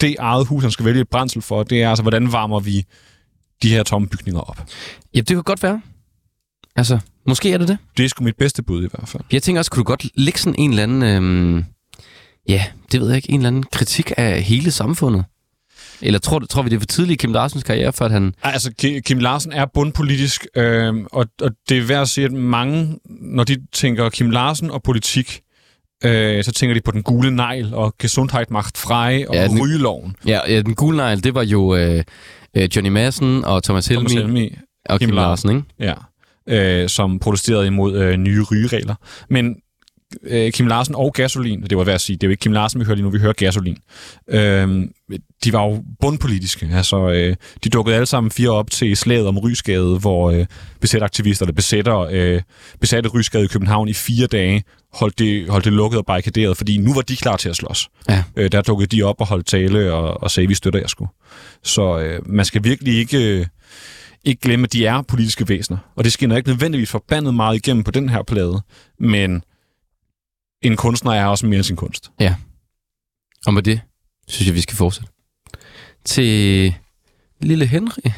det eget hus, han skal vælge et brændsel for, det er altså, hvordan varmer vi de her tomme bygninger op. Ja, det kan godt være. Altså, måske er det det. Det er sgu mit bedste bud i hvert fald. Jeg tænker også, kunne du godt lægge sådan en eller anden, øhm, ja, det ved jeg ikke, en eller anden kritik af hele samfundet? Eller tror, tror vi, det er for tidligt i Kim Larsens karriere, for at han... Altså, Ki- Kim Larsen er bundpolitisk, øh, og, og det er værd at sige, at mange, når de tænker Kim Larsen og politik, øh, så tænker de på den gule negl og Gesundheit macht frei og Ja, ja, den- rygeloven. Ja, ja den gule negl, det var jo øh, øh, Johnny Madsen og Thomas Helmi Thomas Helmig, og Kim, Kim Larsen, ikke? ja, øh, som protesterede imod øh, nye rygeregler. Men øh, Kim Larsen og Gasolin, det var værd at sige, det er jo ikke Kim Larsen, vi hører lige nu, vi hører Gasolin. Øh, de var jo bundpolitiske. Altså, øh, de dukkede alle sammen fire op til slaget om Rysgade, hvor øh, besætteraktivister, eller besætter, øh, besatte Rysgade i København i fire dage, holdt det, holdt det lukket og barrikaderet, fordi nu var de klar til at slås. Ja. Øh, der dukkede de op og holdt tale og, og sagde, vi støtter jer sgu. Så øh, man skal virkelig ikke... Øh, ikke glemme, at de er politiske væsener. Og det skinner ikke nødvendigvis forbandet meget igennem på den her plade, men en kunstner er også mere end sin kunst. Og med det, synes jeg, vi skal fortsætte. Til lille Henry.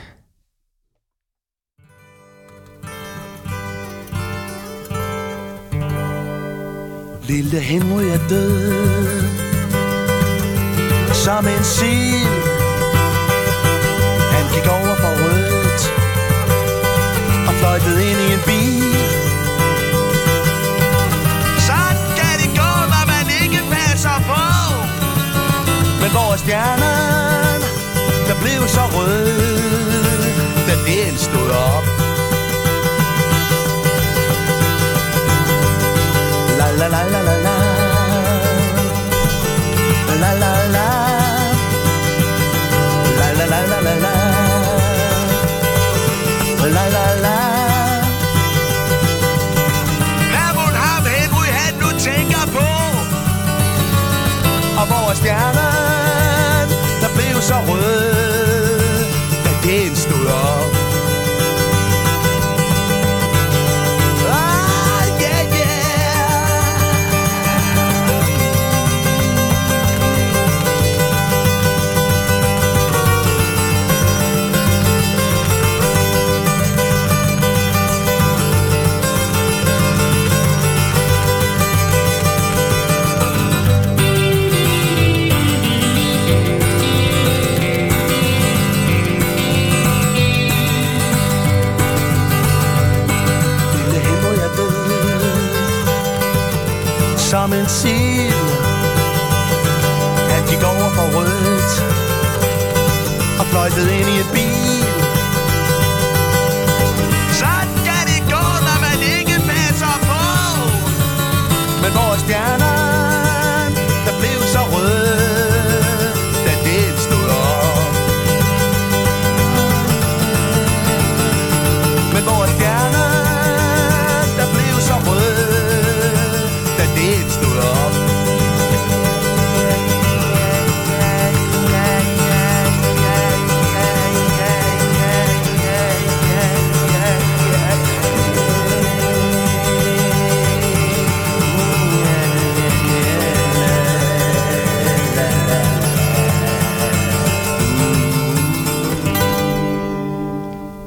Lille Henry er død Som en sil Han gik over for rødt Og fløjtede ind i en bil stjernen, der blev så rød, da den stod op. La la la la la la. La la la. La la la la la la. La la la. Hvad må ham Henry han nu tænker på? Og hvor er der blev en sil de går over for rødt Og fløjtet ind i et bil. Sådan kan det gå, når man ikke passer på. Men vores stjerner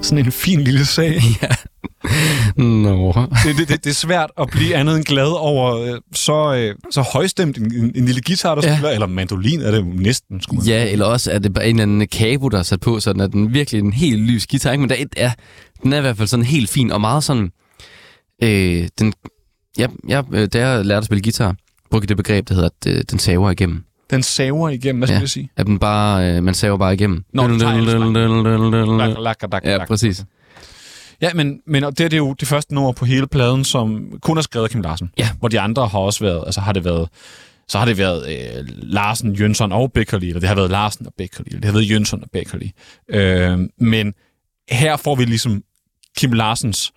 Sådan en fin lille sag. Nå. det, det, det, det er svært at blive andet end glad over øh, så, øh, så højstemt en, en, en lille guitar, der Ja. spiller, eller mandolin er det næsten, skulle man Ja, eller også er det bare en eller anden kabo, der er sat på, sådan at den virkelig er en helt lys guitar, ikke? Men der er, den er i hvert fald sådan helt fin, og meget sådan... Øh, den, ja, ja, øh, da jeg lærte at spille guitar, brugte det begreb, der hedder, at øh, den saver igennem. Den saver igennem, hvad skal Ja. jeg sige? At den bare, øh, man saver bare igennem. Nå, tager Ja, præcis. Ja, men, men og det, det er jo det første nummer på hele pladen, som kun er skrevet af Kim Larsen. Ja. Hvor de andre har også været, altså har det været, så har det været øh, Larsen, Jønsson og Beckerli, eller det har været Larsen og Beckerli, eller det har været Jønsson og Beckerli. Øh, men her får vi ligesom Kim Larsens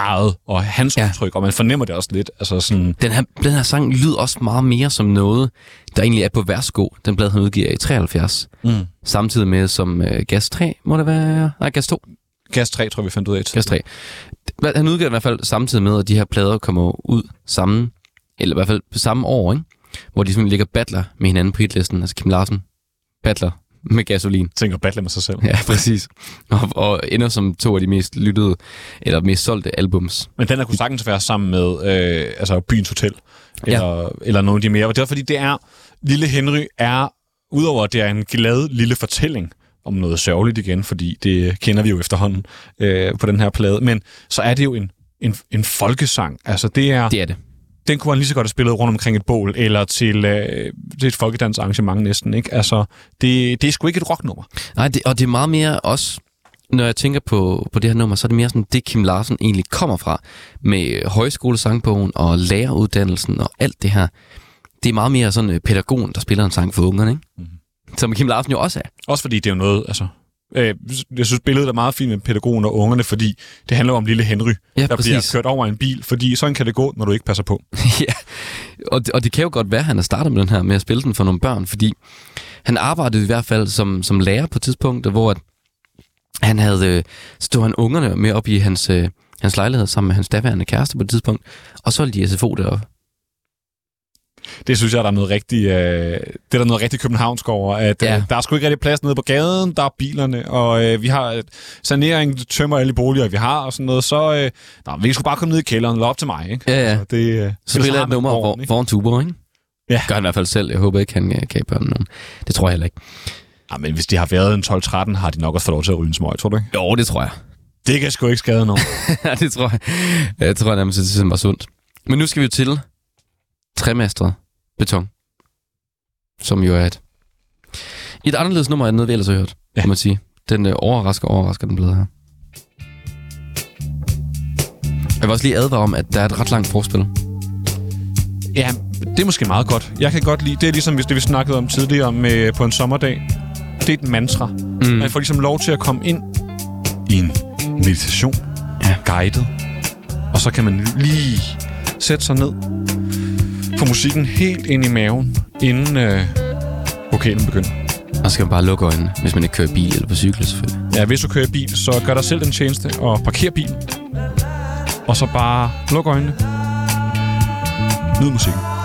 eget og hans Ja. udtryk, og man fornemmer det også lidt. Altså sådan, Den her, den her sang lyder også meget mere som noget, der egentlig er på Værsgo. Den blad, han udgiver i 73. mm. Samtidig med som øh, Gas 3, må det være? Nej, Gas 2. Gas 3, tror vi fandt ud af. Gas 3. Hvad- Han udgiver i hvert fald samtidig med, at de her plader kommer ud sammen, eller i hvert fald på samme år, ikke? hvor de simpelthen ligger battler med hinanden på hitlisten. Altså Kim Larsen battler med gasolin. Tænker battle med sig selv. Ja, præcis. Og, og ender som to af de mest lyttede, eller mest solgte albums. Men den her kunne sagtens være sammen med øh, altså Byens Hotel, eller, ja. eller nogle af de mere. Og det er fordi, det er, Lille Henry er, udover at det er en glad lille fortælling, om noget sørgeligt igen, fordi det kender vi jo efterhånden øh, på den her plade, men så er det jo en, en, en folkesang. Altså det er, Det er det. Den kunne man lige så godt have spillet rundt omkring et bål, eller til, øh, til et folkedansarrangement næsten. Ikke? Altså, det, det er sgu ikke et rocknummer. Nej, det, og det er meget mere også, når jeg tænker på, på det her nummer, så er det mere sådan det, Kim Larsen egentlig kommer fra, med højskolesangbogen og læreruddannelsen og alt det her. Det er meget mere sådan øh, pædagogen, der spiller en sang for ungerne, ikke? Mm. Som Kim Larsen jo også er. Også fordi det er jo noget, altså... Øh, jeg synes, billedet er meget fint med pædagogen og ungerne, fordi det handler om lille Henry, Ja, der præcis. bliver kørt over en bil, fordi sådan kan det gå, når du ikke passer på. ja, og det, og det kan jo godt være, at han har startet med den her, med at spille den for nogle børn, fordi han arbejdede i hvert fald som, som lærer på et tidspunkt, hvor at han havde, øh, stod han ungerne med op i hans, øh, hans lejlighed sammen med hans daværende kæreste på et tidspunkt, og så de SFO deroppe. Det synes jeg, der er noget rigtig, øh, det er der noget rigtig københavnsk over, at Ja. øh, der er sgu ikke rigtig plads nede på gaden, der er bilerne, og øh, vi har et sanering, tømmer alle boliger, vi har, og sådan noget, så øh, nå, vi skulle bare komme ned i kælderen, eller op til mig, ikke? Ja, ja. Altså, det, øh, Så spiller et nummer gården, for, ikke? foran Tuborg, ikke? Ja. Gør han i hvert fald selv. Jeg håber ikke, han øh, kan børne nogen. Det tror jeg heller ikke. Ja, men hvis de har været en 12-13, har de nok også fået lov til at ryge en smøg, tror du ikke? Jo, det tror jeg. Det kan sgu ikke skade nogen. Ja, det tror jeg. Jeg tror nærmest, at det er sundt. Men nu skal vi jo til træmastret beton. Som jo er et Et anderledes nummer end noget, vi ellers har hørt, ja. Kan man sige. Den øh, overrasker, overrasker den blevet her. Jeg vil også lige advare om, at der er et ret langt forspil. Ja, det er måske meget godt. Jeg kan godt lide, det er ligesom hvis det, vi snakkede om tidligere med, på en sommerdag. Det er et mantra. Mm. Man får ligesom lov til at komme ind i en meditation. Ja. Guided. Og så kan man lige sætte sig ned. Få musikken helt ind i maven, inden øh, vokalen begynder. Og så skal man bare lukke øjnene, hvis man ikke kører bil eller på cykel, selvfølgelig. Ja, hvis du kører bil, så gør dig selv den tjeneste og parker bilen. Og så bare luk øjnene. Nyd musikken.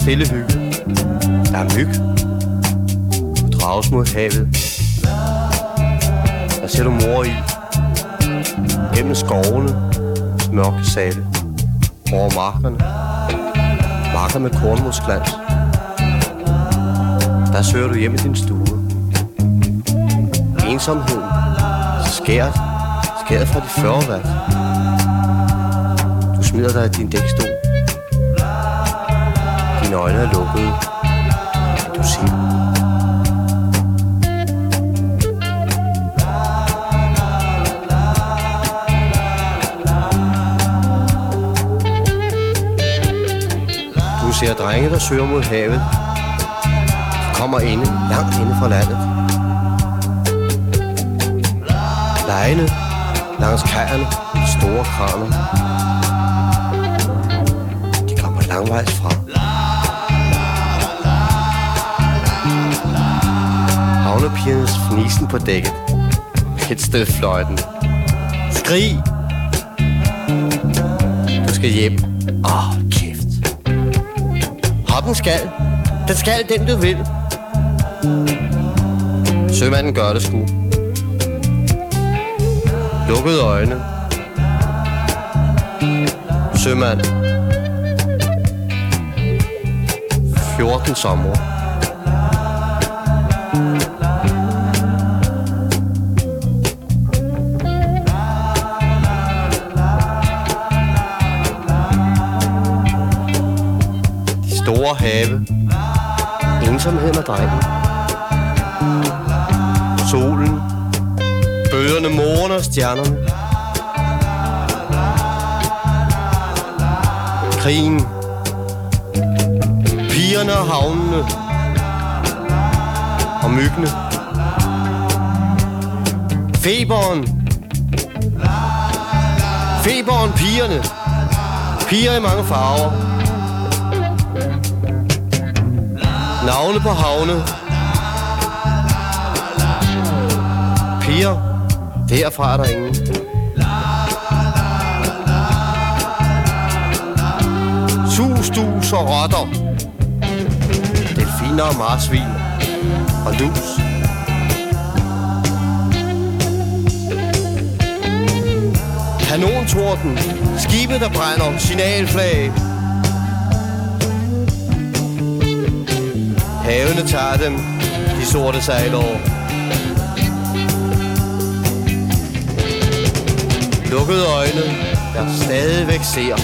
Stille hygge. Der er myg. Du drages mod havet. Der ser du mor i. Gennem skovene. Mørke sale. Over markerne. Marker med kornmodsglans. Der søger du hjem i din stue. Ensomheden. Skæret. Skæret fra de 40 watt. Du smider dig i din dækstol. Dine øjne er lukkede. Du ser. Du ser drenge, der søger mod havet. De kommer inde, langt inde fra landet. Lejene langs kajerne, store kraner. De kommer langvejs fra. Havnepigernes fnisen på dækket. Et sted fløjten. Skrig! Du skal hjem. Åh, oh, kæft. Hoppen skal. Den skal den, du vil. Sømanden gør det sgu. Lukkede øjne. Sømand. 14 sommer. Have. Ensomheden og drengen. Solen. Bøgerne, morgen og stjernerne. Krigen. Pigerne og havnene. Og myggene. Feberen. Feberen, pigerne. Piger i mange farver. Navne på havne. Piger. Derfra er der ingen. Sus, dus og rotter. Delfiner og marsvin. Og dus. Kanontorden. Skibet, der brænder. Signalflag. Havene tager dem. De sorte sejlår. Lukkede øjne, der stadigvæk ser.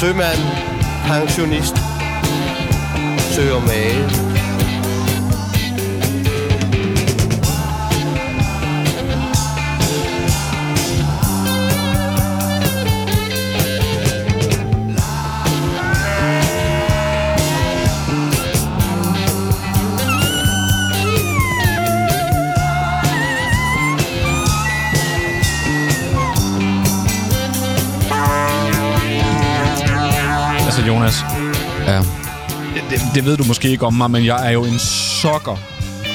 Sømand, pensionist, søger mage. Jonas. Ja. Det, det ved du måske ikke om mig, men jeg er jo en sokker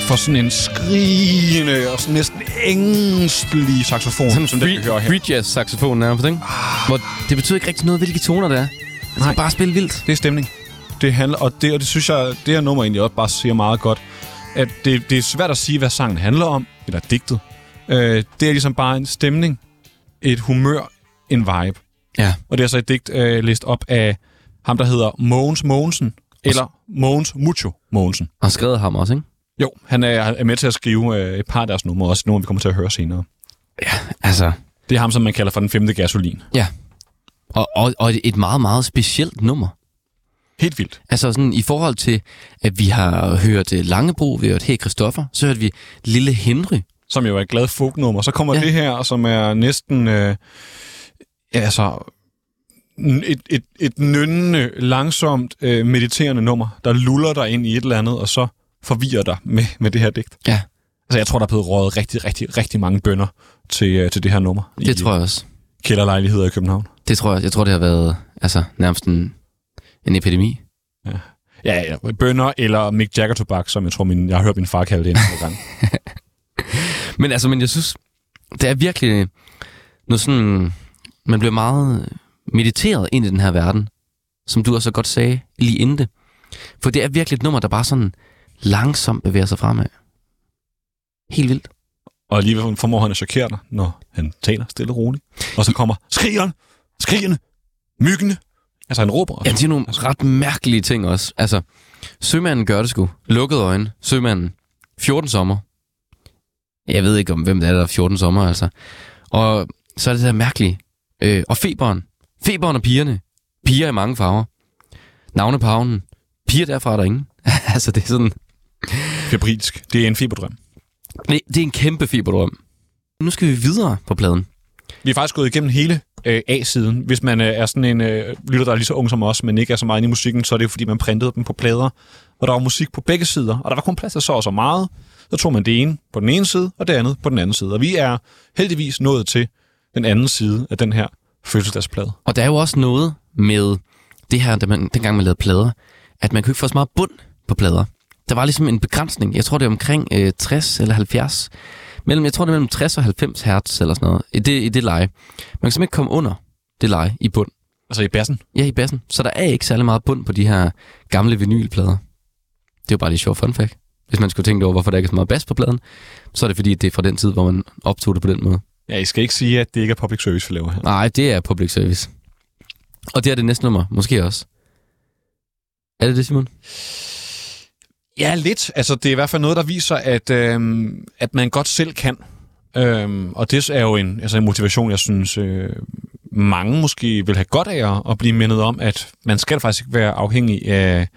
for sådan en skrigende og sådan næsten ængstelig saxofon, Sådan som den, vi hører her. free jazz saxofon nærmest, ikke? Hvor det betyder ikke rigtig noget, hvilke toner det er. Det skal bare spille vildt. Det er stemning. Det handler, og det, og det synes jeg, det her nummer egentlig også bare siger meget godt, at det, det er svært at sige, hvad sangen handler om, eller digtet. Øh, det er ligesom bare en stemning, et humør, en vibe. Ja. Og det er så et digt øh, læst op af ham, der hedder Mogens Mogensen, eller Mogens Mucho Mogensen. Og skrevet ham også, ikke? Jo, han er, er med til at skrive øh, et par af deres numre, også nogle, vi kommer til at høre senere. Altså, Det er ham, som man kalder for den femte gasolin. ja. Og, og, og et meget, meget specielt nummer. Helt vildt. Altså sådan i forhold til, at vi har hørt øh, Langebro, vi har hørt Hey Christoffer, så hørte vi Lille Henry. som jo er et glad folknummer. Så kommer Ja. ja. det her, som er næsten... Øh, ja, altså... Et, et, et nynnende, langsomt, øh, mediterende nummer, der luller dig ind i et eller andet, og så forvirrer dig med, med det her digt. Ja. Altså, jeg tror, der er blevet røget rigtig, rigtig, rigtig mange bønder til, øh, til det her nummer. Det tror jeg også. Kælderlejligheder i København. Det tror jeg. Jeg tror, det har været altså, nærmest en, en epidemi. Ja, ja, bønder eller Mick Jagger tobak, som jeg tror, min, jeg har hørt min far kalde det en gang. Men altså, men jeg synes, det er virkelig noget sådan... Man bliver meget mediteret ind i den her verden, som du også så godt sagde lige inden det. For det er virkelig et nummer, der bare sådan langsomt bevæger sig fremad. Helt vildt. og alligevel formår han at chokere dig, når han taler stille og roligt. Og så kommer skrigeren, skrigende, myggende. Altså, han råber. Ja, det er nogle ret mærkelige ting også. Altså, sømanden gør det sgu. Lukkede øjne. Sømanden. 14 sommer. Jeg ved ikke om, hvem det er, der er 14 sommer, altså. Og så er det det der mærkelige. Øh, og feberen. Feberen og pigerne. Piger i mange farver. Navne havnen. Piger derfra er der ingen. altså, det er sådan... Febrilsk. Det er en feberdrøm. Det, det er en kæmpe feberdrøm. Nu skal vi videre på pladen. Vi er faktisk gået igennem hele øh, A-siden. Hvis man øh, er sådan en øh, lytter, der er lige så ung som os, men ikke er så meget inde i musikken, så er det jo fordi, man printede dem på plader, og der var musik på begge sider, og der var kun plads til så og så meget. Så tog man det ene på den ene side, og det andet på den anden side. Og vi er heldigvis nået til den anden side af den her fødselsdagsplade. Og der er jo også noget med det her, da man, dengang man lavede plader, at man kunne ikke få så meget bund på plader. Der var ligesom en begrænsning. Jeg tror, det er omkring øh, 60 eller 70. Mellem, jeg tror, det er mellem 60 og 90 hertz eller sådan noget. I det, i det leje. Man kan simpelthen ikke komme under det leje i bund. Altså i bassen. Ja, i bassen. Så der er ikke særlig meget bund på de her gamle vinylplader. Det er jo bare lige sjov fun fact. Hvis man skulle tænke over, hvorfor der ikke er så meget bas på pladen, så er det fordi, det er fra den tid, hvor man optog det på den måde. Ja, I skal ikke sige, at det ikke er public service, vi laver her. Nej, det er public service. Og det er det næste nummer, måske også. Er det det, Simon? Ja, lidt. Altså, det er i hvert fald noget, der viser, at, øhm, at man godt selv kan. Øhm, og det er jo en, altså en motivation, jeg synes, øh, mange måske vil have godt af at, blive mindet om, at man skal faktisk ikke være afhængig af,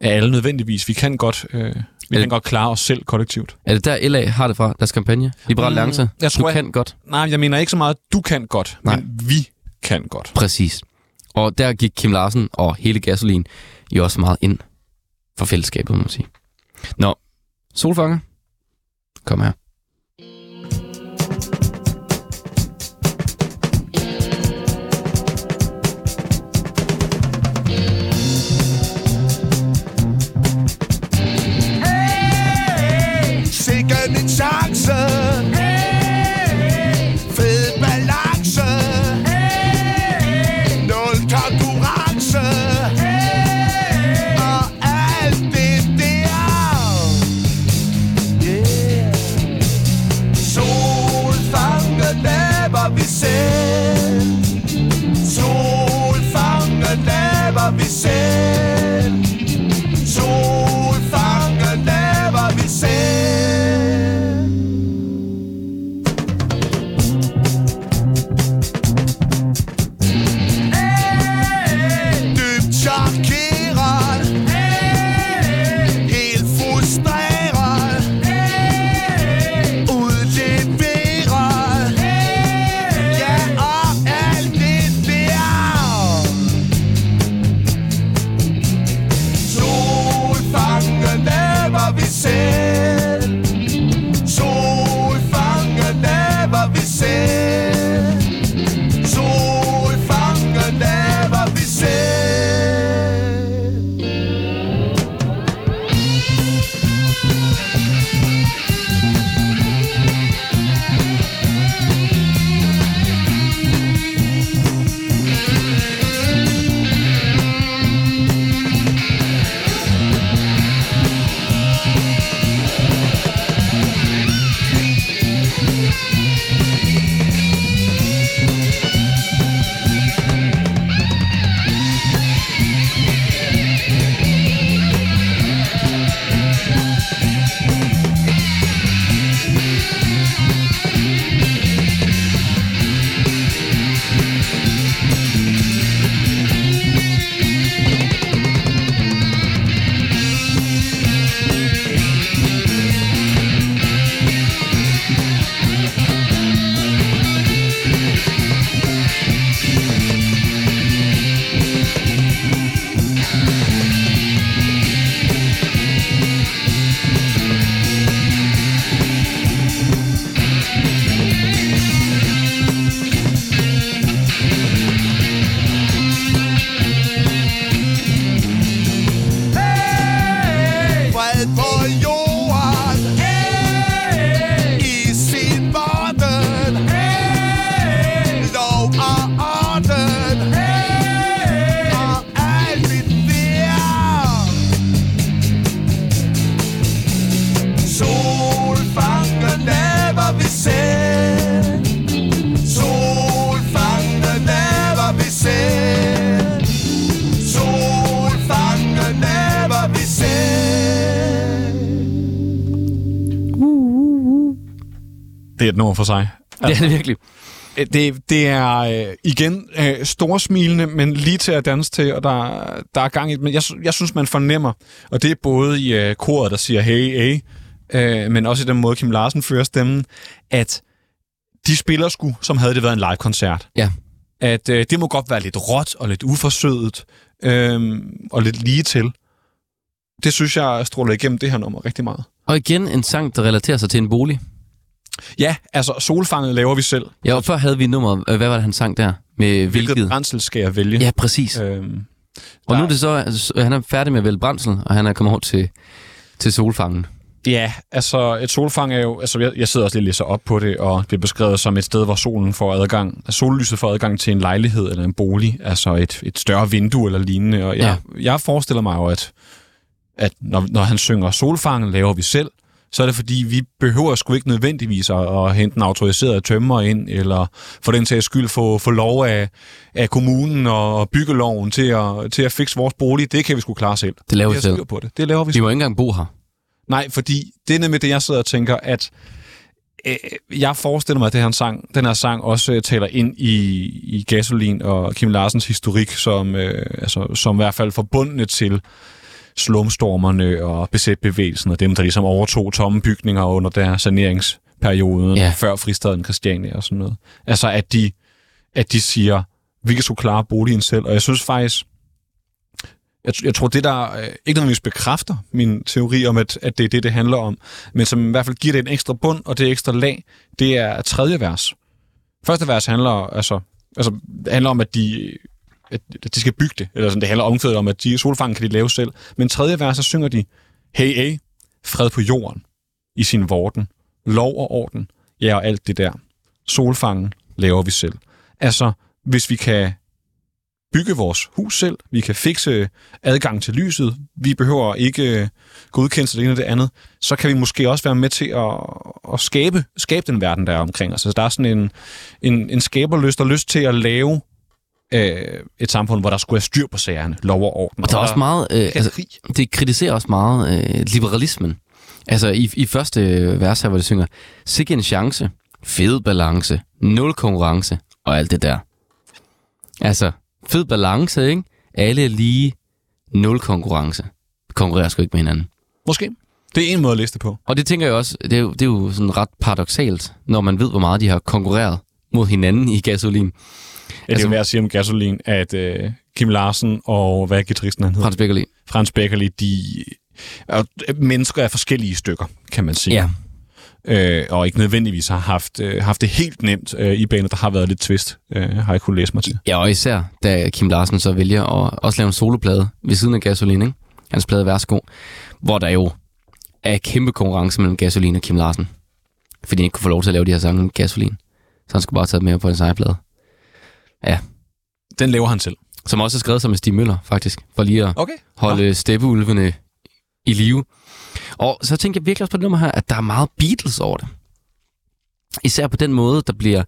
af alle nødvendigvis. Vi kan godt, øh, vi kan godt klare os selv kollektivt. Er det der, LA har det fra, deres kampagne? Liberal Mm, Alliance? jeg tror, du jeg- kan godt. Nej, jeg mener ikke så meget, du kan godt, Nej. men vi kan godt. Præcis. Og der gik Kim Larsen og hele Gasolin jo også meget ind for fællesskabet, må man sige. Nå, Solfanger. Kom her. En et nummer for sig. Det er det virkelig. Øh, Det, det er øh, igen øh, storsmilende, men lige til at danse til, og der, der er gang i. Men jeg, jeg synes, man fornemmer, og det er både i øh, koret, der siger hey, hey, øh, men også i den måde, Kim Larsen fører stemmen, at de spiller sgu, som havde det været en live-koncert. Ja. At øh, det må godt være lidt råt og lidt uforsødet, øh, og lidt lige til. Det synes jeg stråler igennem det her nummer rigtig meget. Og igen en sang, der relaterer sig til en bolig. Ja, altså solfanget laver vi selv. Ja, og før havde vi nummer, øh, hvad var det, han sang der? Med Hvilket hvilket? brændsel skal jeg vælge? Ja, præcis. Øhm, Og nu er det så, altså, han er færdig med at vælge brændsel, og han er kommet over til, til solfangen. Ja, altså et solfang er jo... Altså, jeg, jeg sidder også lige og læser op på det, og det er beskrevet som et sted, hvor solen får adgang... Sollyset får adgang til en lejlighed eller en bolig, altså et, et større vindue eller lignende. Og jeg, ja. jeg forestiller mig jo, at, at når, når han synger solfangen, laver vi selv, så er det fordi, vi behøver sgu ikke nødvendigvis at, at hente en autoriseret tømmer ind, eller for den sags skyld få, få lov af, af kommunen og byggeloven til at, til at fikse vores bolig. Det kan vi sgu klare selv. Det laver vi selv. på det. Det laver vi Vi må ikke engang bo her. Nej, fordi det er nemlig det, jeg sidder og tænker, at øh, jeg forestiller mig, at det her sang, den her sang også øh, taler ind i, i Gasolin og Kim Larsens historik, som, øh, altså, som i hvert fald forbundne til slumstormerne og BZ-bevægelsen og dem, der ligesom overtog tomme bygninger under der saneringsperiode Ja. før fristaden Christiania og sådan noget. Altså, at de, at de siger, vi kan sgu klare boligen selv. Og jeg synes faktisk, jeg, jeg tror, det der øh, ikke nødvendigvis bekræfter min teori om, at, at det er det, det handler om, men som i hvert fald giver det en ekstra bund og det ekstra lag, det er tredje vers. Første vers handler, altså, altså, handler om, at de, at de skal bygge det, eller sådan, det handler omkvædet om, at de solfangen kan de lave selv. Men tredje vers, så synger de, hey, hey, fred på jorden, i sin vorden, lov og orden, ja, og alt det der. Solfangen laver vi selv. Altså, hvis vi kan bygge vores hus selv, vi kan fikse adgang til lyset, vi behøver ikke øh, godkendelse det ene og det andet, så kan vi måske også være med til at, at skabe, skabe den verden, der er omkring os. Altså, der er sådan en, en, en skaberlyst og lyst til at lave øh, et samfund, hvor der skulle være styr på sagerne, lov og orden. Og der er også meget, øh, altså, det kritiserer også meget øh, liberalismen. Altså i, i første vers her, hvor det synger, sikke en chance, fed balance, nul konkurrence og alt det der. Altså, fed balance, ikke? Alle er lige, nul konkurrence. Konkurrerer sgu ikke med hinanden. Måske. Det er en måde at læse det på. Og det tænker jeg også, det er jo, det er jo sådan ret paradoxalt, når man ved, hvor meget de har konkurreret mod hinanden i gasolin. Ja, det er Altså- jo værd at sige om Gasolin, at øh, Kim Larsen og hvad er guitaristen han hedder? Frans Beckerli. Frans Beckerli, de er jo mennesker af forskellige stykker, kan man sige. Ja. Øh, og ikke nødvendigvis har haft, øh, haft det helt nemt øh, i banen. Der har været lidt twist, øh, har jeg kunne læse mig til. Ja, og især da Kim Larsen så vælger at også lave en soloplade ved siden af Gasolin, ikke? Hans plade Værsgo, hvor der jo er kæmpe konkurrence mellem Gasolin og Kim Larsen. Fordi han ikke kunne få lov til at lave de her sange med Gasolin. Så han skulle bare tage med på en sejrplade. Ja, Den laver han selv. som også er skrevet som med Stig Møller, faktisk. For lige at Okay. holde ja. steppeulvene i live. Og så tænker jeg virkelig også på det nummer her, at der er meget Beatles over det. Især på den måde, der bliver...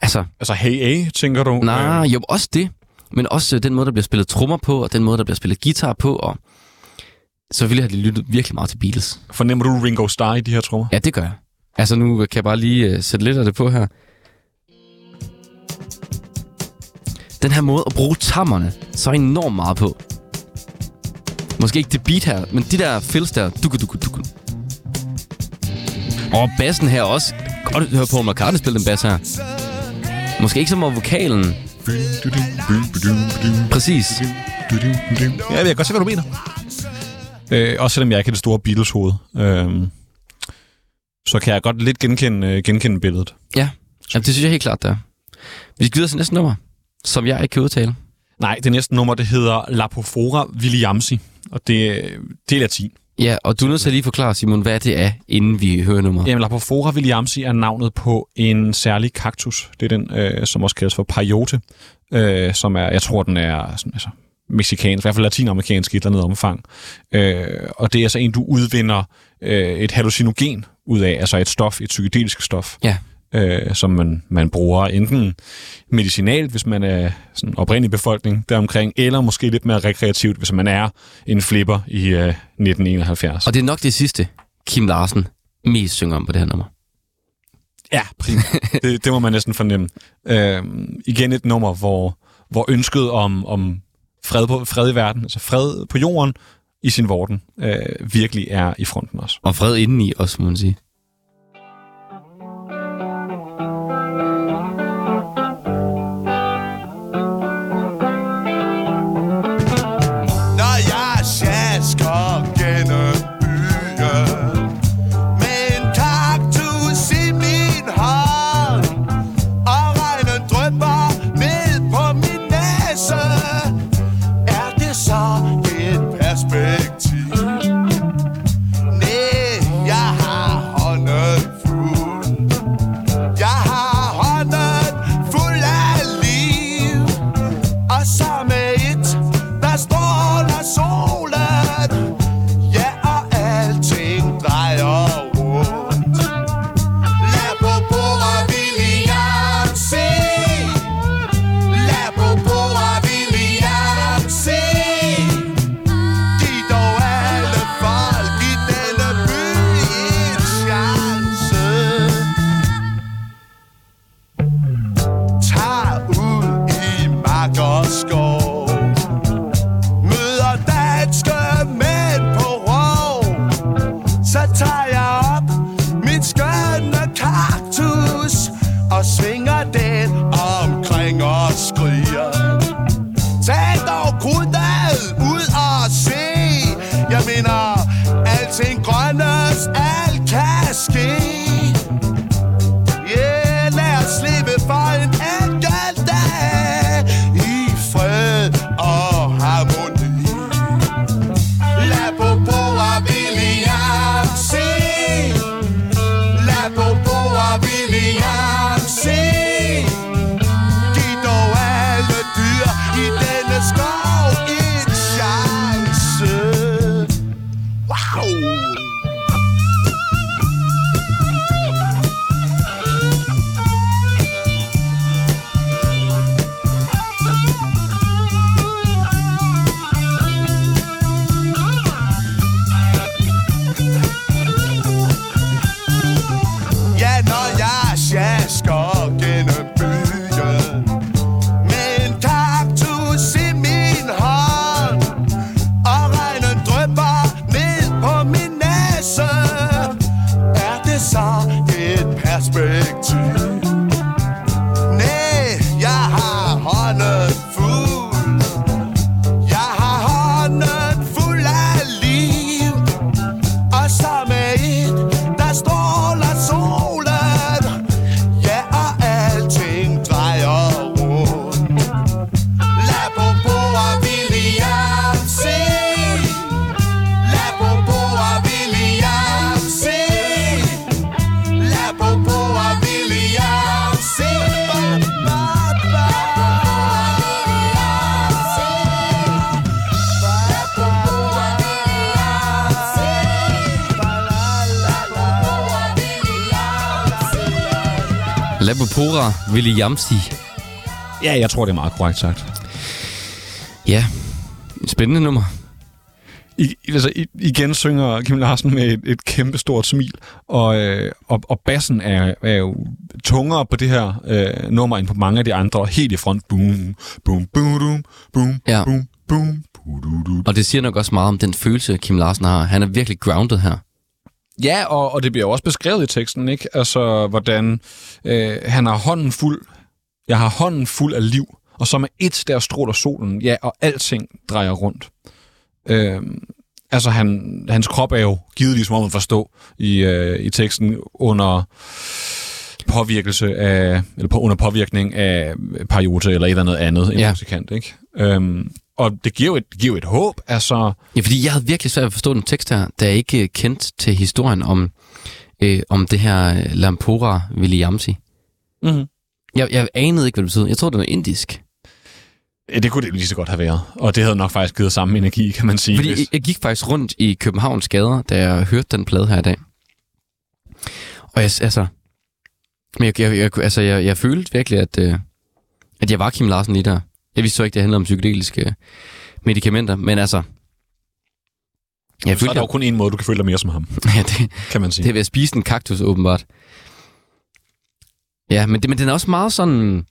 Altså, Altså, hey, A, tænker du? nej, jo, også det. Men også øh, den måde, der bliver spillet trommer på, og den måde, der bliver spillet guitar på. Og selvfølgelig har de lyttet virkelig meget til Beatles. Øh, Fornemmer du Ringo Starr i de her trommer? Ja, det gør jeg. Altså, nu kan jeg bare lige uh, sætte lidt af det på her. Den her måde at bruge tammerne så enormt meget på. Måske ikke det beat her, men de der fills der. Duku, duku, duku. Og bassen her også. Godt høre på, om McCartney spille den bass her. Måske ikke så meget vokalen. Præcis. Ja, jeg kan godt se, hvad du mener. Øh, også selvom jeg ikke er det store Beatles-hoved, øh, så kan jeg godt lidt genkende, øh, genkende billedet. Ja, Jamen, det synes jeg helt klart, der. Vi skal videre til næste nummer, som jeg ikke kan udtale. Nej, det næste nummer, det hedder Lapofora Williamsi, og det, det er latin. Ja, og du er nødt til at lige forklare, Simon, hvad det er, inden vi hører nummeret. Jamen, Lapofora Williamsi er navnet på en særlig kaktus. Det er den, øh, som også kaldes for peyote, øh, som er, jeg tror, den er sådan, altså, mexikansk, i hvert fald latinamerikansk i et eller andet omfang. Øh, og det er altså en, du udvinder øh, et hallucinogen ud af, altså et stof, et psykedelisk stof. Ja. Øh, som man, man bruger enten medicinalt, hvis man er sådan oprindelig befolkning deromkring, eller måske lidt mere rekreativt, hvis man er en flipper i øh, 1971. Og det er nok det sidste, Kim Larsen mest synger om på det her nummer. Ja, primært. det, det må man næsten fornemme. Øh, igen et nummer, hvor, hvor ønsket om, om fred, på, fred i verden, altså fred på jorden i sin vorden, øh, virkelig er i fronten også. Og fred indeni også, må man sige. Labopora Williamsi. Ja, jeg tror, det er meget korrekt sagt. Ja, spændende nummer. I, altså, igen synger Kim Larsen med et, et kæmpe stort smil, og, øh, og, og bassen er, er jo tungere på det her øh, nummer end på mange af de andre, helt i front. Boom, boom, boom, boom, boom, Ja. boom, boom, Og det siger nok også meget om den følelse, Kim Larsen har. Han er virkelig grounded her. Ja, og, og det bliver jo også beskrevet i teksten, ikke? Altså, hvordan øh, han har hånden fuld, jeg har hånden fuld af liv, og så med et der stråler solen, ja, og alting drejer rundt. Øh, altså, han, hans krop er jo givetvis, må man forstå, i, øh, i teksten under påvirkelse af, eller på, under påvirkning af perioder eller et eller andet andet Ja. ja. musikant, ikke? Øhm, og det giver, jo et, det giver jo et håb, altså... Ja, fordi jeg havde virkelig svært at forstå den tekst her, da jeg ikke øh, kendte til historien om, øh, om det her øh, Lampora Williamsi. Mm-hmm. Jeg, jeg anede ikke, hvad det betød. Jeg troede, det var indisk. Ja, det kunne det lige så godt have været. Og det havde nok faktisk givet samme energi, kan man sige. Fordi hvis- jeg, jeg gik faktisk rundt i Københavns gader, da jeg hørte den plade her i dag. Og jeg, altså... Men jeg, jeg, jeg, altså, jeg, jeg følte virkelig, at, øh, at jeg var Kim Larsen lige der. Jeg vidste så ikke, det handlede om psykedeliske medicamenter, men altså... Jeg så er følte, der jo kun en måde, du kan føle dig mere som ham, ja, det, kan man sige. det er ved at spise en kaktus, åbenbart. Ja, men, det, men den er også meget sådan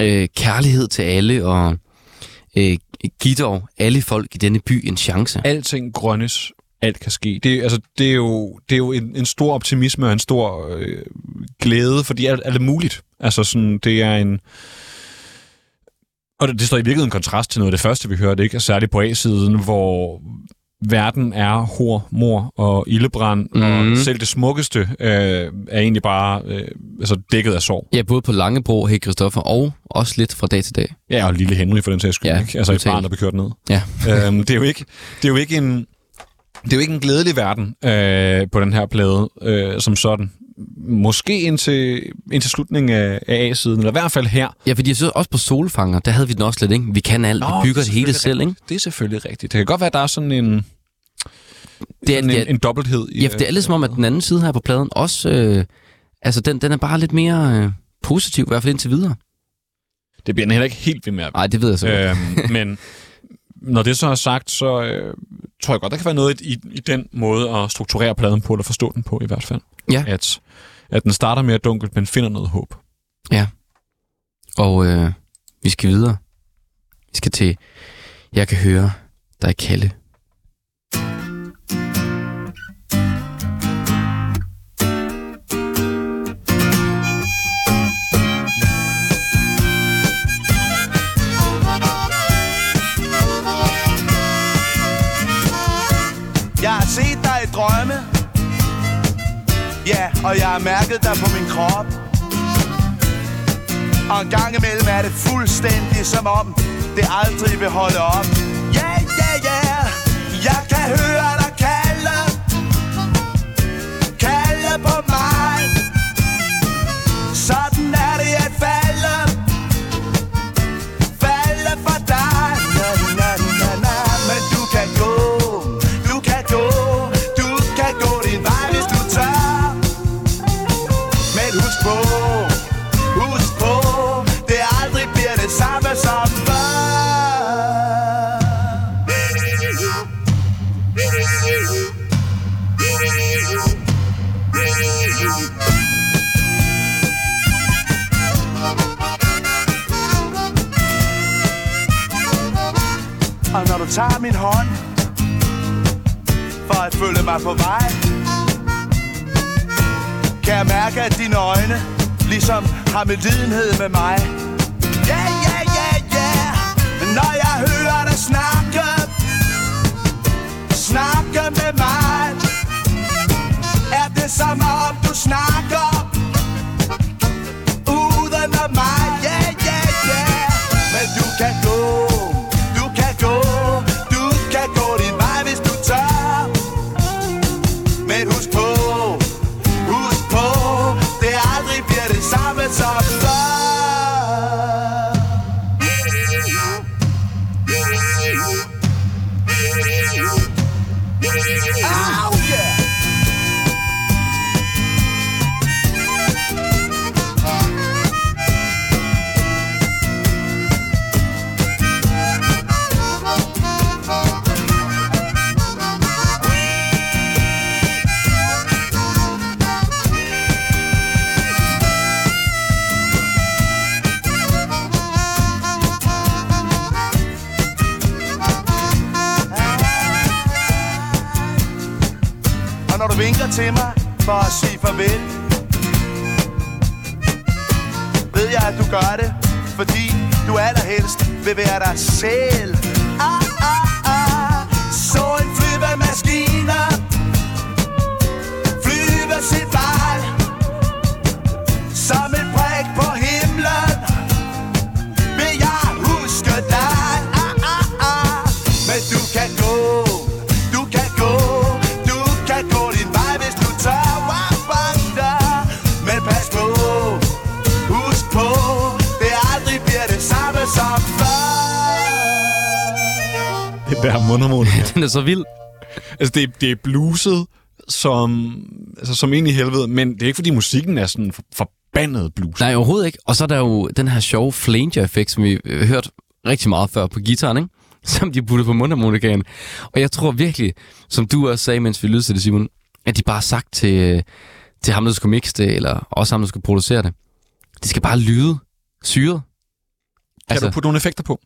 øh, kærlighed til alle, og øh, giv dog alle folk i denne by en chance. Alting grønnes, alt kan ske. Det, altså, det er jo, det er jo en, en stor optimisme og en stor øh, glæde, fordi alt, alt er muligt. Altså, sådan, det er en... Og det, det står i virkeligheden en kontrast til noget af det første, vi hørte, ikke? Særligt på A-siden, hvor verden er hår, mor og ildebrand, mm. Mhm. og selv det smukkeste øh, er egentlig bare øh, altså dækket af sorg. Ja, både på Langebro, hey Christoffer, og også lidt fra dag til dag. Ja, og lille Henry for den sags skyld, Ja, ikke? Altså et barn, der bliver kørt ned. Ja. øhm, det, er jo ikke, det er jo ikke en... Det er jo ikke en glædelig verden øh, på den her plade øh, som sådan. Måske indtil, indtil slutningen af, af A-siden, eller i hvert fald her. Ja, fordi jeg synes også på Solfanger, der havde vi den også lidt, ikke? Vi kan alt, vi bygger det, er hele selvfølgelig selv, ikke? rigtigt. Det er selvfølgelig rigtigt. Det kan godt være, at der er sådan en, Det er, sådan det en, er, en dobbelthed. i, ja, for det er lidt som om, at den anden side her på pladen også... Øh, altså, den, den er bare lidt mere øh, positiv, i hvert fald indtil videre. Det bliver den heller ikke helt ved med at Nej, det ved jeg så øhm, men når det så er sagt, så øh, tror jeg godt, der kan være noget i, i den måde at strukturere pladen på, eller forstå den på i hvert fald. Ja. At, at den starter mere dunkelt, men finder noget håb. Og øh, vi skal videre. Vi skal til Jeg kan høre dig kalde. Set dig i drømme. Ja, og jeg har mærket dig på min krop. Og en gang imellem er det fuldstændig som om Det aldrig vil holde op. Ja, ja, ja Jeg kan høre tager min hånd For at følge mig på vej. Kan jeg mærke, at dine øjne Ligesom har medlidenhed med mig? Ja, ja, ja, ja Når jeg hører dig snakke Snakke med mig Er det som om du snakker så vild. altså, det, er- det er bluset som, altså, som ind i helvede, men det er ikke, fordi musikken er sådan for, forbandet blues. Nej, overhovedet ikke. Og så er der jo den her sjove flanger-effekt, som vi har hørt rigtig meget før på gitaren, ikke? Som de puttede på mundharmonikaen. Og jeg tror virkelig, som du også sagde, mens vi lyttede til det, Simon, at de bare har sagt til, til ham, der skulle mixe det, eller også ham, der skulle producere det. Det skal bare lyde syret. Kan altså, du putte nogle effekter på?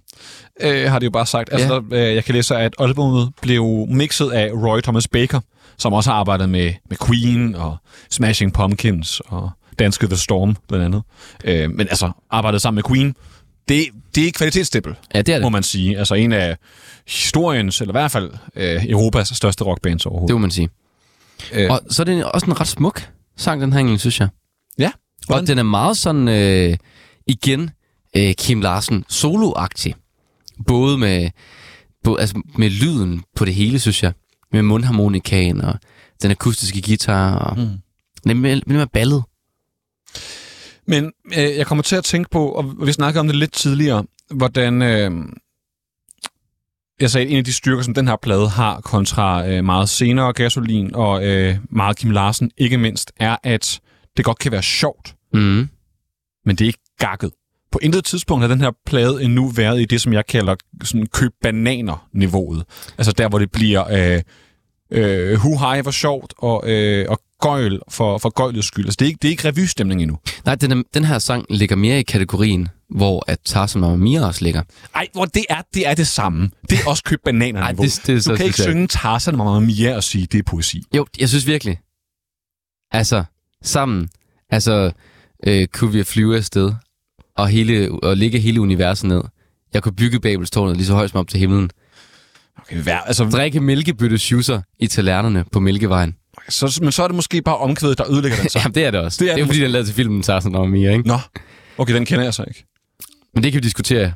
Øh, har de jo bare sagt. Altså, Ja. der, øh, jeg kan læse, at albumet blev mixet af Roy Thomas Baker, som også har arbejdet med, med Queen og Smashing Pumpkins og Danske The Storm, blandt andet. Øh, men altså, arbejdet sammen med Queen, det, det er kvalitetsstippel, Ja, det er må det. man sige. Altså en af historiens, eller i hvert fald øh, Europas største rockbands Det overhovedet. må man sige. Øh. Og så er det også en ret smuk sang, den her egentlig, synes jeg. Ja. Og den er meget sådan, øh, igen, øh, Kim Larsen soloagtig. Både med, både, altså med lyden på det hele, synes jeg. Med mundharmonikaen og den akustiske guitar. Og mm. Den er mere, ballet. Men øh, jeg kommer til at tænke på, og vi snakkede om det lidt tidligere, hvordan... Øh, jeg sagde, at en af de styrker, som den her plade har, kontra øh, meget senere gasolin og øh, meget Kim Larsen, ikke mindst, er, at det godt kan være sjovt, Mm. men det er ikke gakket. På intet tidspunkt har den her plade endnu været i det, som jeg kalder sådan køb bananer-niveauet. Altså der, hvor det bliver øh, øh, hu hej for sjovt og, øh, og gøjl for, for gøjlets skyld. Altså det er ikke, det er ikke revystemning endnu. Nej, den, den her sang ligger mere i kategorien, hvor at Tarzan og også ligger. Ej, hvor det er, det er det samme. Det er også køb bananer Ej, det- det er så Du kan ikke synge Tarzan og Mamma Mia og sige, det er poesi. Jo, jeg synes virkelig. Altså, sammen. Altså, øh, kunne vi flyve afsted og, hele, og ligge hele universet ned. Jeg kunne bygge Babelstårnet lige så højt som op til himlen. Okay, vær, altså, Drikke mælkebøtte schusser i talernerne på Mælkevejen. så, men så er det måske bare omkvædet, der ødelægger den så. Jamen, det er det også. Det er det er det fordi, den lavet til filmen Tarzan og Mia, ikke? Nå, okay, den kender jeg så ikke. Men det kan vi diskutere.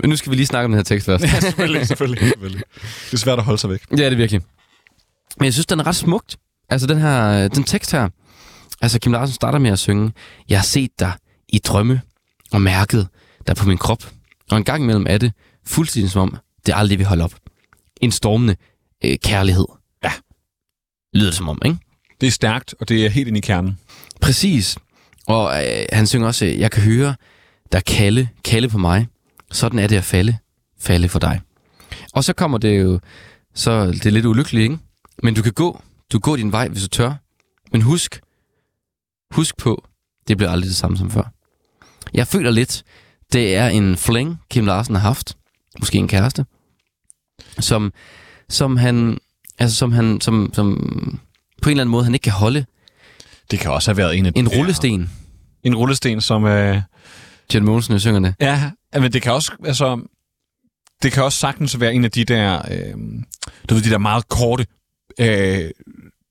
Men nu skal vi lige snakke om den her tekst først. Ja, selvfølgelig, selvfølgelig, selvfølgelig. Det er svært at holde sig væk. Det er det virkelig. Men jeg synes, den er ret smukt. Altså, den her, den tekst her. Altså, Kim Larsen starter med at synge, Jeg har set dig i drømme og mærket dig på min krop. Og en gang imellem er det fuldstændig som om, det aldrig vil holde op. En stormende øh, kærlighed. Ja. Lyder det som om, ikke? Det er stærkt, og det er helt ind i kernen. Præcis. Og øh, han synger også, jeg kan høre der kalde, kalde på mig. Sådan er det at falde, falde for dig. Og så kommer det jo, så det er lidt ulykkeligt, ikke? Men du kan gå, du går din vej, hvis du tør. Men husk, husk på, det bliver aldrig det samme som før. Jeg føler lidt, det er en fling, Kim Larsen har haft. Måske en kæreste. Som, som han, altså som han, som, som på en eller anden måde, han ikke kan holde. Det kan også have været en af En rullesten. En rullesten, som... Øh, Jen Mogensen synger det. ja, men det kan også... Altså, det kan også sagtens være en af de der... Øh, du ved, de der meget korte... Øh,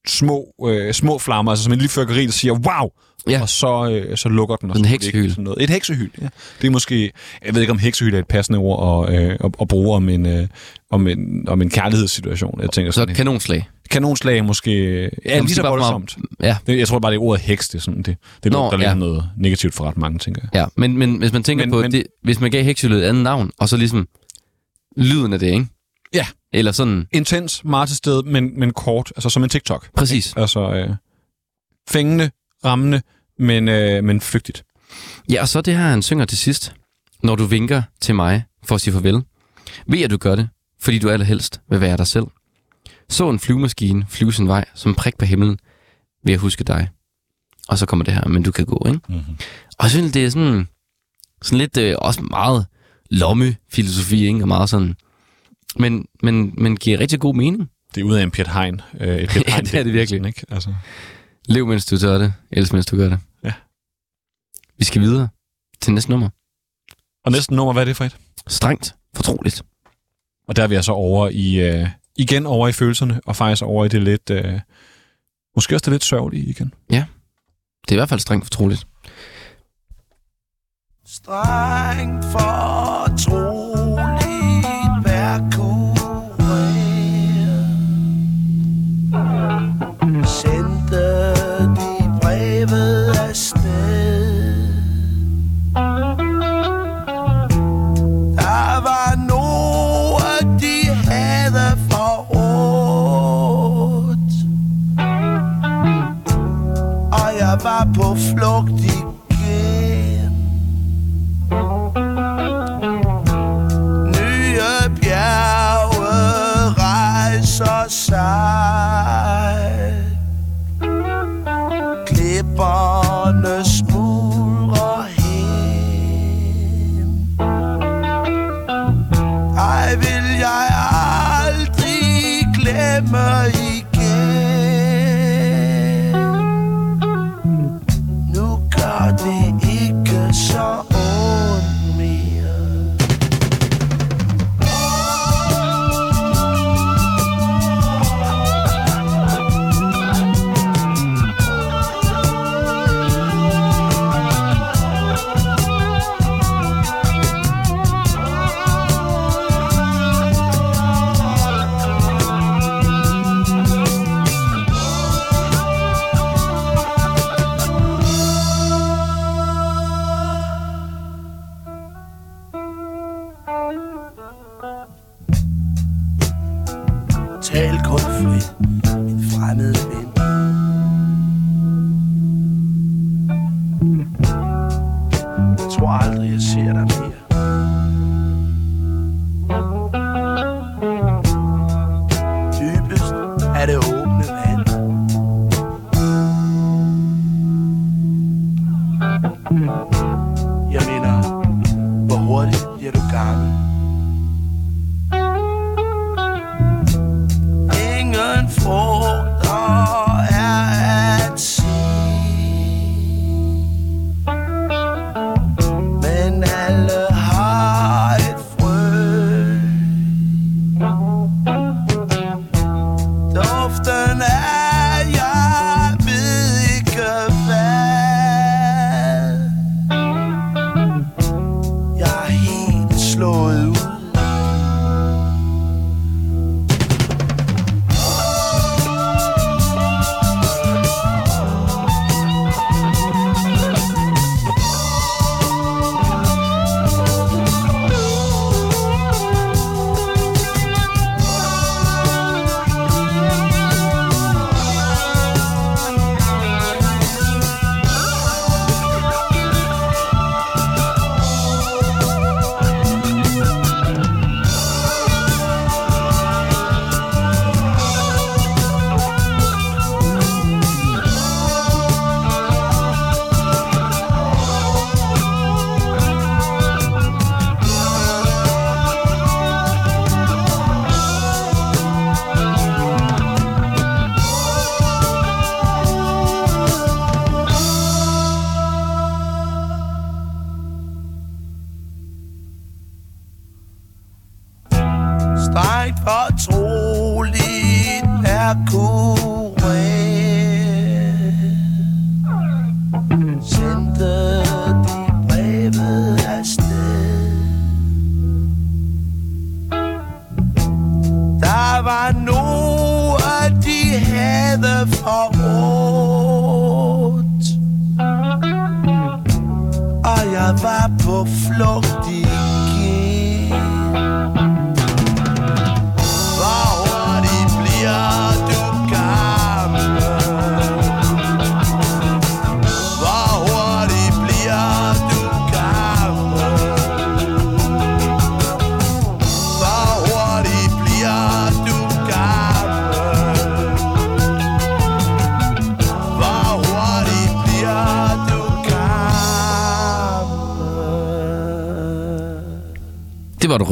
små, øh, små flammer, altså som en lille fyrkeri, der siger, wow! Ja. Og så, øh, så lukker den. Og en heksehyl. Sådan noget. Et heksehyl, ja. Det er måske... Jeg ved ikke, om heksehyl er et passende ord at, øh, at, at bruge om en, øh, om, en, om en kærlighedssituation. Jeg tænker Så sådan, kanonslag. kanonslag måske... Ja, lige så voldsomt. Ja, Det, jeg tror bare, det er ordet heks, det sådan, det, det Nå, lugter lidt ja. af noget negativt for ret mange, tænker jeg. ja. Men, men hvis man tænker Men- på, men-. Det, hvis man gav Hexylet et andet navn, og så ligesom lyden af det, ikke? Ja. Eller sådan, Intens, meget til stede, men, men kort, altså som en TikTok. præcis. Altså øh, fængende, rammende, men, øh, men flygtigt. Ja, og så det her, han synger til sidst. Når du vinker til mig for at sige farvel, ved at du gør det, fordi du allerhelst vil være dig selv. Så en flyvemaskine flyve sin vej som prik på himlen ved at huske dig. Og så kommer det her, men du kan gå, ikke? Mm-hmm. Og jeg synes, det er sådan, sådan lidt øh, også meget lomme-filosofi, ikke? Og meget sådan, men, men, men giver rigtig god mening. Det er ud af en Piet Hein. Øh, et Piet Hein ja, det er det virkelig. Ikke? Altså. Lev, mens du tør det. Ellers, mens du gør det. Ja. Vi skal videre til næste nummer. Og næste nummer, hvad er det for et? Strengt fortroligt. Og der er vi altså over i, øh, igen over i følelserne, og faktisk over i det lidt, øh, måske også det lidt sørgelige igen. Ja, det er i hvert fald strengt fortroligt. Strengt fortroligt. Luft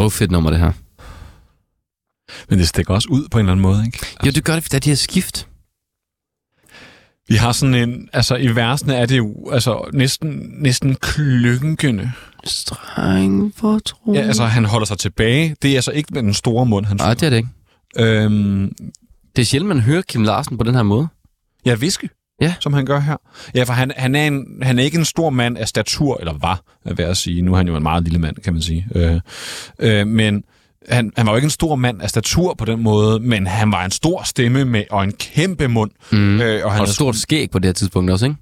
røvfedt nummer, det her. Men det stikker også ud på en eller anden måde, ikke? Altså. Jo, det gør det, fordi det her skift. Vi har sådan en... Altså, i versene er det jo altså, næsten, næsten klynkende. Streng for tro. Ja, altså, han holder sig tilbage. Det er altså ikke med den store mund, han Nej, det er det ikke. Øhm, det er sjældent, man hører Kim Larsen på den her måde. Ja, viske. Ja. Som han gør her. Ja, for han, han, er en, han er ikke en stor mand af statur, eller var, vil jeg sige. Nu er han jo en meget lille mand, kan man sige. Øh, øh, men han, han var jo ikke en stor mand af statur på den måde, men han var en stor stemme med, og en kæmpe mund. Mm. Øh, og Og han et stort skæg på det her tidspunkt også, ikke?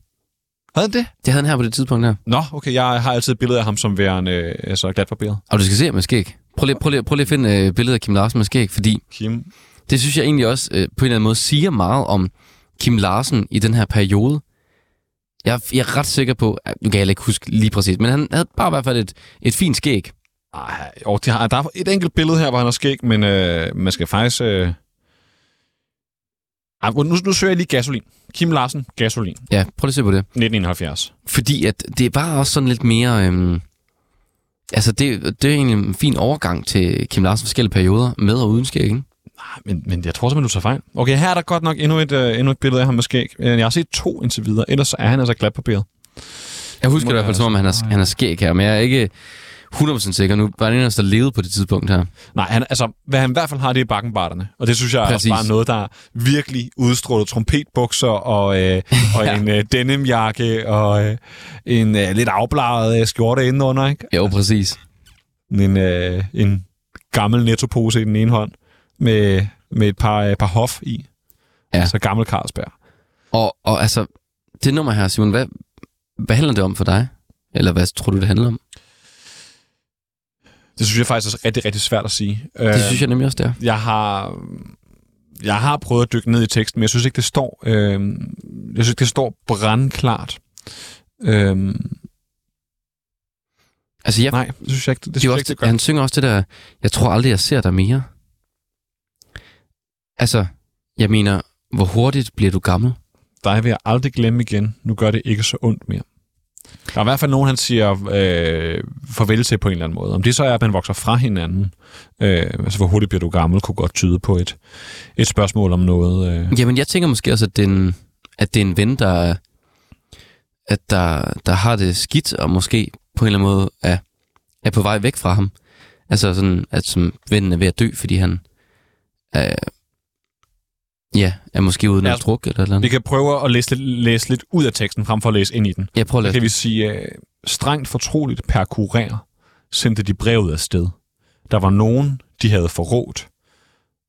Havde han det? Det havde han her på det tidspunkt her. Nå, okay, jeg har altid et billede af ham som værende øh, altså glatbarberet. Og du skal se med skæg. Prøv lige, prøv lige, prøv lige at finde øh, billedet af Kim Larsen med skæg, fordi Kim. det synes jeg egentlig også øh, på en eller anden måde siger meget om Kim Larsen i den her periode. Jeg, er- jeg er ret sikker på, at- nu kan jeg ikke huske lige præcis, men han havde bare i hvert fald et, et fint skæg. Ej, og de har, der er et enkelt billede her, hvor han har skæg, men øh, man skal faktisk... Øh... Ej, nu, nu søger jeg lige gasolin. Kim Larsen, gasolin, Ja, prøv lige at se på det. 1971. Fordi at det var også sådan lidt mere... Øhm, altså, det, det er egentlig en fin overgang til Kim Larsens forskellige perioder, med og uden skæg, ikke? Nej, men, men jeg tror simpelthen, du tager fejl. Okay, her er der godt nok endnu et, øh, endnu et billede af ham med skæg. Øh, Jeg har set to indtil videre, ellers er han altså glat på billedet. Jeg husker det i hvert fald som om, han har, han har skæg her, men jeg er ikke 100% sikker. Nu var det en af os, der levede på det tidspunkt her. Nej, han, altså, hvad han i hvert fald har, det er bakkenbarterne. Og det synes jeg er Præcis. bare noget, der virkelig udstråler trompetbukser og, øh, og Ja. en øh, denimjakke og øh, en øh, lidt afbladet øh, skjorte indenunder, ikke? Jo, præcis. En, øh, en gammel nettopose i den ene hånd med, med et par, øh, par hof i. Ja. Så gammel Carlsberg. Og, og altså, det nummer her, Simon, hvad, hvad handler det om for dig? Eller hvad tror du, det handler om? Det synes jeg faktisk er rigtig, rigtig svært at sige. Øh, Det synes jeg nemlig også, det er. Jeg har, jeg har prøvet at dykke ned i teksten, men jeg synes ikke, det står, øh, jeg synes, det står brandklart. Øh, Altså, jeg, nej, det synes jeg ikke, det, det synes jeg også, ikke, det, gør. han synger også det der, jeg tror aldrig, jeg ser dig mere. Altså, jeg mener, hvor hurtigt bliver du gammel? Dig vil jeg aldrig glemme igen. Nu gør det ikke så ondt mere. Der er i hvert fald nogen, han siger øh, farvel til på en eller anden måde. Om det så er, at man vokser fra hinanden, øh, altså hvor hurtigt bliver du gammel, kunne godt tyde på et, et spørgsmål om noget. Øh. Jamen, jeg tænker måske også, at det er en, at det er en ven, der, at der, der har det skidt, og måske på en eller anden måde er, er på vej væk fra ham. Altså sådan, at som vennen er ved at dø, fordi han er, ja, er måske uden Ja, at druk eller eller Vi andet. kan prøve at læse lidt, læse lidt ud af teksten, frem for at læse ind i den. Prøver Så at kan lade vi sige, øh, strengt fortroligt per kurer sendte de brevet afsted. Der var nogen, de havde forrådt,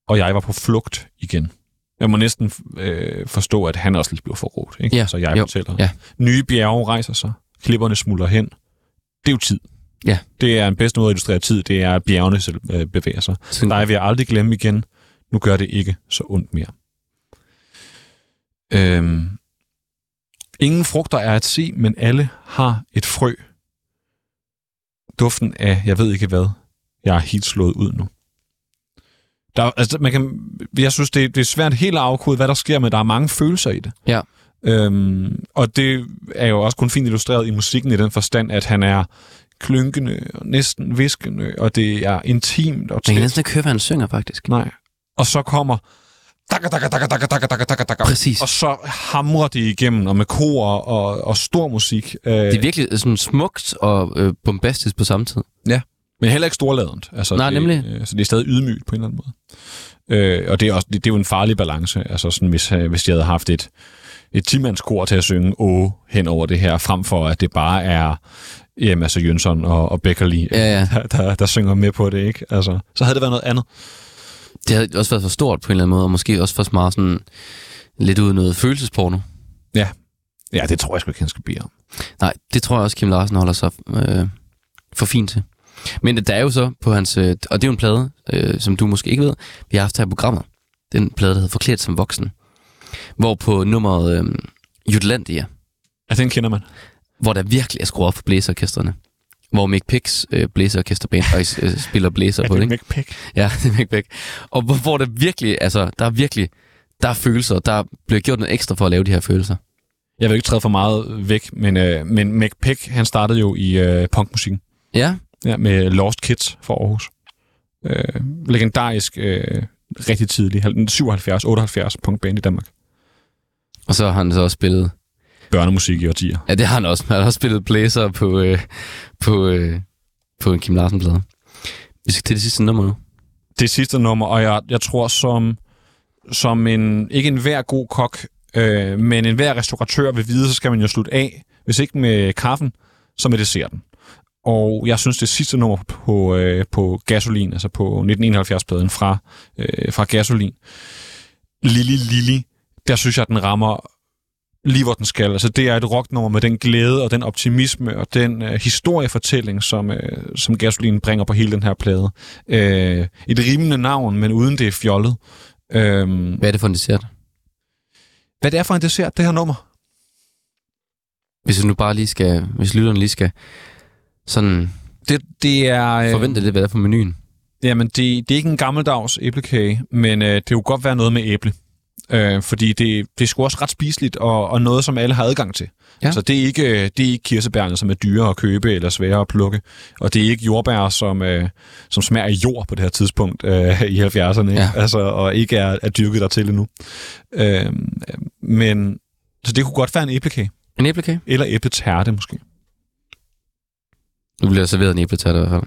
og jeg var på flugt igen. Jeg må næsten øh, forstå, at han også lige blev forrådt. Ikke? Ja, Så jeg jo, fortæller. ja. Nye bjerge rejser sig. Klipperne smuldrer hen. Det er jo tid. Ja. Det er en bedste måde at illustrere tid, det er, at bjergene selv øh, bevæger sig. Sådan- Dig vil jeg aldrig glemme igen. Nu gør det ikke så ondt mere. Øhm, ingen frugter er at se, men alle har et frø. Duften af, jeg ved ikke hvad, jeg er helt slået ud nu. Der, altså, man kan, jeg synes, det, det er svært helt at afkode, hvad der sker, men der er mange følelser i det. Ja. Øhm, og det er jo også kun fint illustreret i musikken i den forstand, at han er klynkende og næsten viskende, og det er intimt og Man kan tæt. næsten ikke høre, hvad han synger, faktisk. Nej. Og så kommer... Dakka, dakka, dakka, dakka, dakka, dakka, dakka, dakka. Præcis. Og så hamrer det igennem, og med kor og, og stor musik. Øh, Det er virkelig sådan smukt og øh, bombastisk på samme tid. Men heller ikke storladent. Altså, Nej, det, nemlig. Øh, så det er stadig ydmygt på en eller anden måde. Øh, og det er, også, det, det er jo en farlig balance. Altså sådan, hvis, øh, hvis de havde haft et, et timandskor til at synge Åh hen over det her, frem for at det bare er jamen, altså Jønsson og, og Beckerli, Ja, ja. Der, der, der synger med på det. ikke. Altså, så havde det været noget andet. Det havde også været for stort på en eller anden måde, og måske også for meget sådan lidt ud af noget følelsesporno. Ja, det tror jeg sgu ikke, han skal bede om. Nej, det tror jeg også, Kim Larsen holder sig øh, for fint til. Men der er jo så på hans... Øh, og det er jo en plade, øh, som du måske ikke ved, vi har haft her i programmet. Den plade, der hedder Forklædt som voksen. Hvor på nummeret øh, Jutlandia, Ja, den kender man. hvor der virkelig er skruet op for blæseorkestrene. Hvor Mick Picks øh, blæseorkesterband faktisk øh, spiller blæser på det, ikke? McPick. Ja, det er Mick Pick. Og hvor, hvor der virkelig, altså, der er virkelig, der er følelser, der bliver gjort noget ekstra for at lave de her følelser. Jeg vil ikke træde for meget væk, men, øh, men McPick, han startede jo i øh, punkmusikken. Ja, Ja, med Lost Kids fra Aarhus. Øh, legendarisk øh, rigtig tidlig, 77-78 punkband i Danmark. Og så har han så også spillet... Børnemusik i årtier. Ja, det har han også. Han har også spillet blæser på, øh, på, øh, på en Kim Larsen-plade. Vi skal til det sidste nummer nu. Det sidste nummer, og jeg, jeg tror som, som en, ikke en hver god kok, øh, men en hver restauratør vil vide, så skal man jo slutte af, hvis ikke med kaffen, så med desserten. Og jeg synes, det sidste nummer på, øh, på Gasolin, altså på 1971-pladen fra, øh, fra Gasolin, Lili Lili, der synes jeg, den rammer lige hvor den skal. Altså, det er et rocknummer med den glæde og den optimisme og den øh, historiefortælling, som, øh, som Gasolin bringer på hele den her plade. Øh, et rimende navn, men uden det er fjollet. Øh, Hvad er det for en dessert? hvad det er for en dessert, det her nummer? Hvis vi nu bare lige skal... Hvis lytterne lige skal sådan Det, det er... Øh, forvente lidt, hvad der er på menuen. Jamen, det, det er ikke en gammeldags æblekage, men øh, det kunne godt være noget med æble. Øh, fordi det, det er sgu også ret spiseligt, og, og noget, som alle har adgang til. Ja. Så det er, ikke, øh, det er ikke kirsebærne, som er dyre at købe eller svære at plukke. Og det er ikke jordbær, som, øh, som smager af jord på det her tidspunkt øh, i 70'erne. Ikke? Ja. Altså, og ikke er, er dyrket der til endnu. Øh, men, så det kunne godt være en æblekage. En æblekage? Eller æbletærte måske. Nu bliver serveret en æbletærte i hvert fald.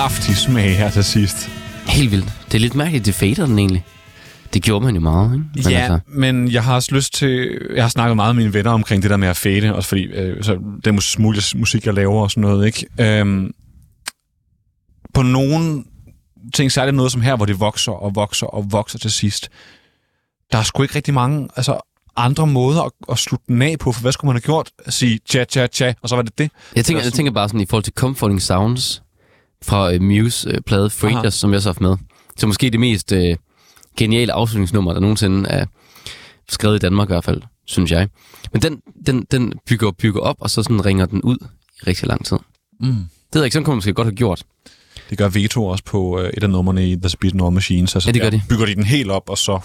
Kraftig smag her til sidst. Helt vildt. Det er lidt mærkeligt, det fader den egentlig. Det gjorde man jo meget, ikke? Men ja, altså, men jeg har også lyst til... Jeg har snakket meget med mine venner omkring det der med at fade, også fordi øh, så den mus- mus- musik, jeg laver og sådan noget, ikke? Øhm, på nogle ting, særligt noget som her, hvor det vokser og vokser og vokser til sidst, der er sgu ikke rigtig mange altså, andre måder at, at slutte den af på, for hvad skulle man have gjort? At sige tja, tja, tja, og så var det det. jeg, tænker, jeg tænker bare sådan i forhold til Comforting Sounds fra uh, Muse-plade Frangers, Aha. som jeg så har haft med. Så måske det mest uh, geniale afslutningsnummer, der nogensinde er skrevet i Danmark i hvert fald, synes jeg. Men den, den, den bygger, bygger op, og så sådan ringer den ud i rigtig lang tid. Mm. Det ved jeg ikke, sådan kunne man måske godt have gjort. Det gør Veto også på øh, et af numrene i The Speed No Machines. Altså, Ja, det gør de. Bygger de den helt op, og så...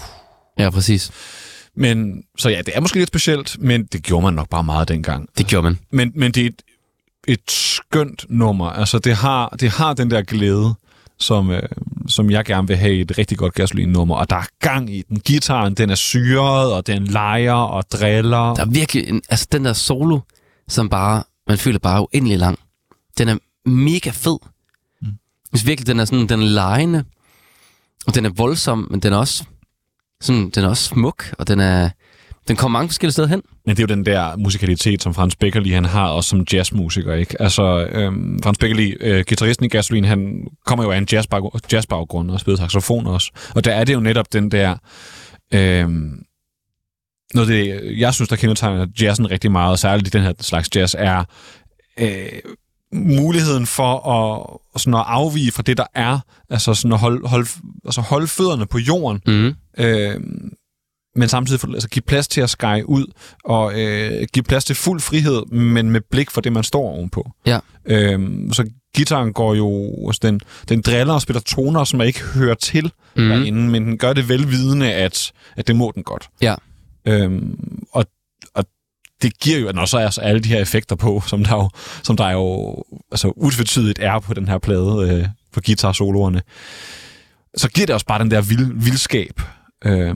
Ja, præcis. Men, så ja, det er måske lidt specielt, men det gjorde man nok bare meget dengang. Det gjorde man. Men, men det er et, et skønt nummer. Altså, det har, det har den der glæde, som, øh, som jeg gerne vil have i et rigtig godt gasolin-nummer. Og der er gang i den. Gitaren, den er syret, og den leger og driller. Der er virkelig, en, altså den der solo, som bare, man føler bare uendelig lang. Den er mega fed. Mm. Hvis virkelig, den er sådan, den er lejende, og den er voldsom, men den er også, sådan, den er også smuk, og den er, den kommer mange forskellige steder hen. Men det er jo den der musikalitet, som Frans Beckerli han har, også som jazzmusiker. Ikke? Altså, øhm, Frans Beckerli, øh, guitaristen i Gasolin, han kommer jo af en jazzbag- jazzbaggrund og spiller saxofon også. Og der er det jo netop den der... Øhm, noget det, jeg synes, der kendetegner jazzen rigtig meget, og særligt i den her slags jazz, er øh, muligheden for at, sådan at afvige fra det, der er. Altså sådan at holde, holde, altså holde fødderne på jorden, Mm. øh, men samtidig altså, give plads til at skære ud, og øh, give plads til fuld frihed, men med blik for det, man står ovenpå. Ja. Øh, så gitaren går jo, altså, den, den driller og spiller toner, som man ikke hører til Mm. derinde, men den gør det velvidende, at, at det må den godt. Ja. Øhm, og, og det giver jo, når så er alle de her effekter på, som der jo, som der jo altså, utvetydigt er på den her plade, øh, på guitar-soloerne, så giver det også bare den der vild, vildskab, øh,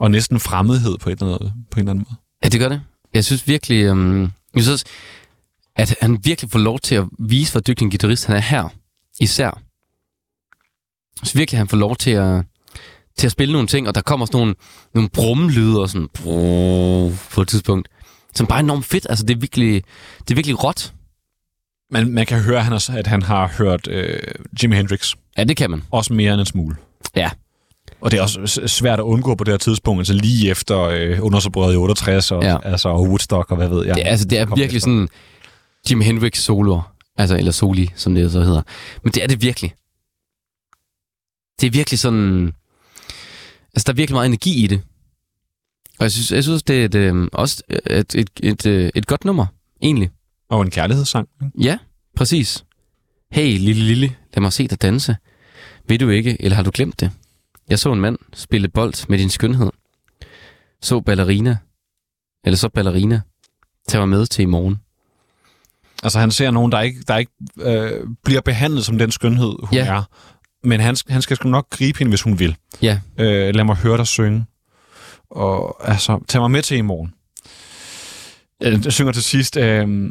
og næsten fremmedhed på, et eller andet, på en eller anden måde. Ja, det gør det. Jeg synes virkelig, um, jeg synes, også, at han virkelig får lov til at vise, hvor dygtig en guitarist han er her. Især. Synes virkelig, han får lov til at, til at spille nogle ting, og der kommer sådan nogle, nogle brummelyder og sådan brrr, på et tidspunkt, som bare er enormt fedt. Altså, det er virkelig, det er virkelig råt. Man, man kan høre, at han har, at han har hørt øh, Jimi Hendrix, Ja, det kan man. også mere end en smule. Ja. Og det er også svært at undgå på det her tidspunkt, altså lige efter øh, undersobrøret i 68, og, Ja. altså, og Woodstock, og hvad ved jeg. Det, er- altså, det er virkelig efter. sådan Jim Hendrix soloer. Altså, eller soli, som det så hedder. Men det er det virkelig. Det er virkelig sådan... Altså, der er virkelig meget energi i det. Og jeg synes, jeg synes det er et, øh, også et, et, et, et, et godt nummer, egentlig. Og en kærlighedssang. ikke? Ja, præcis. Hey, lille lille, lad mig se dig danse. Ved du ikke, eller har du glemt det? Jeg så en mand spille bold med din skønhed. Så ballerina. Eller så ballerina. Tag mig med til i morgen. Altså han ser nogen, der ikke, der ikke øh, bliver behandlet som den skønhed, hun Ja. er. Men han, han skal sgu nok gribe hende, hvis hun vil. Ja, Øh, lad mig høre dig synge. Og altså, tag mig med til i morgen. Jeg, jeg synger til sidst. Øh,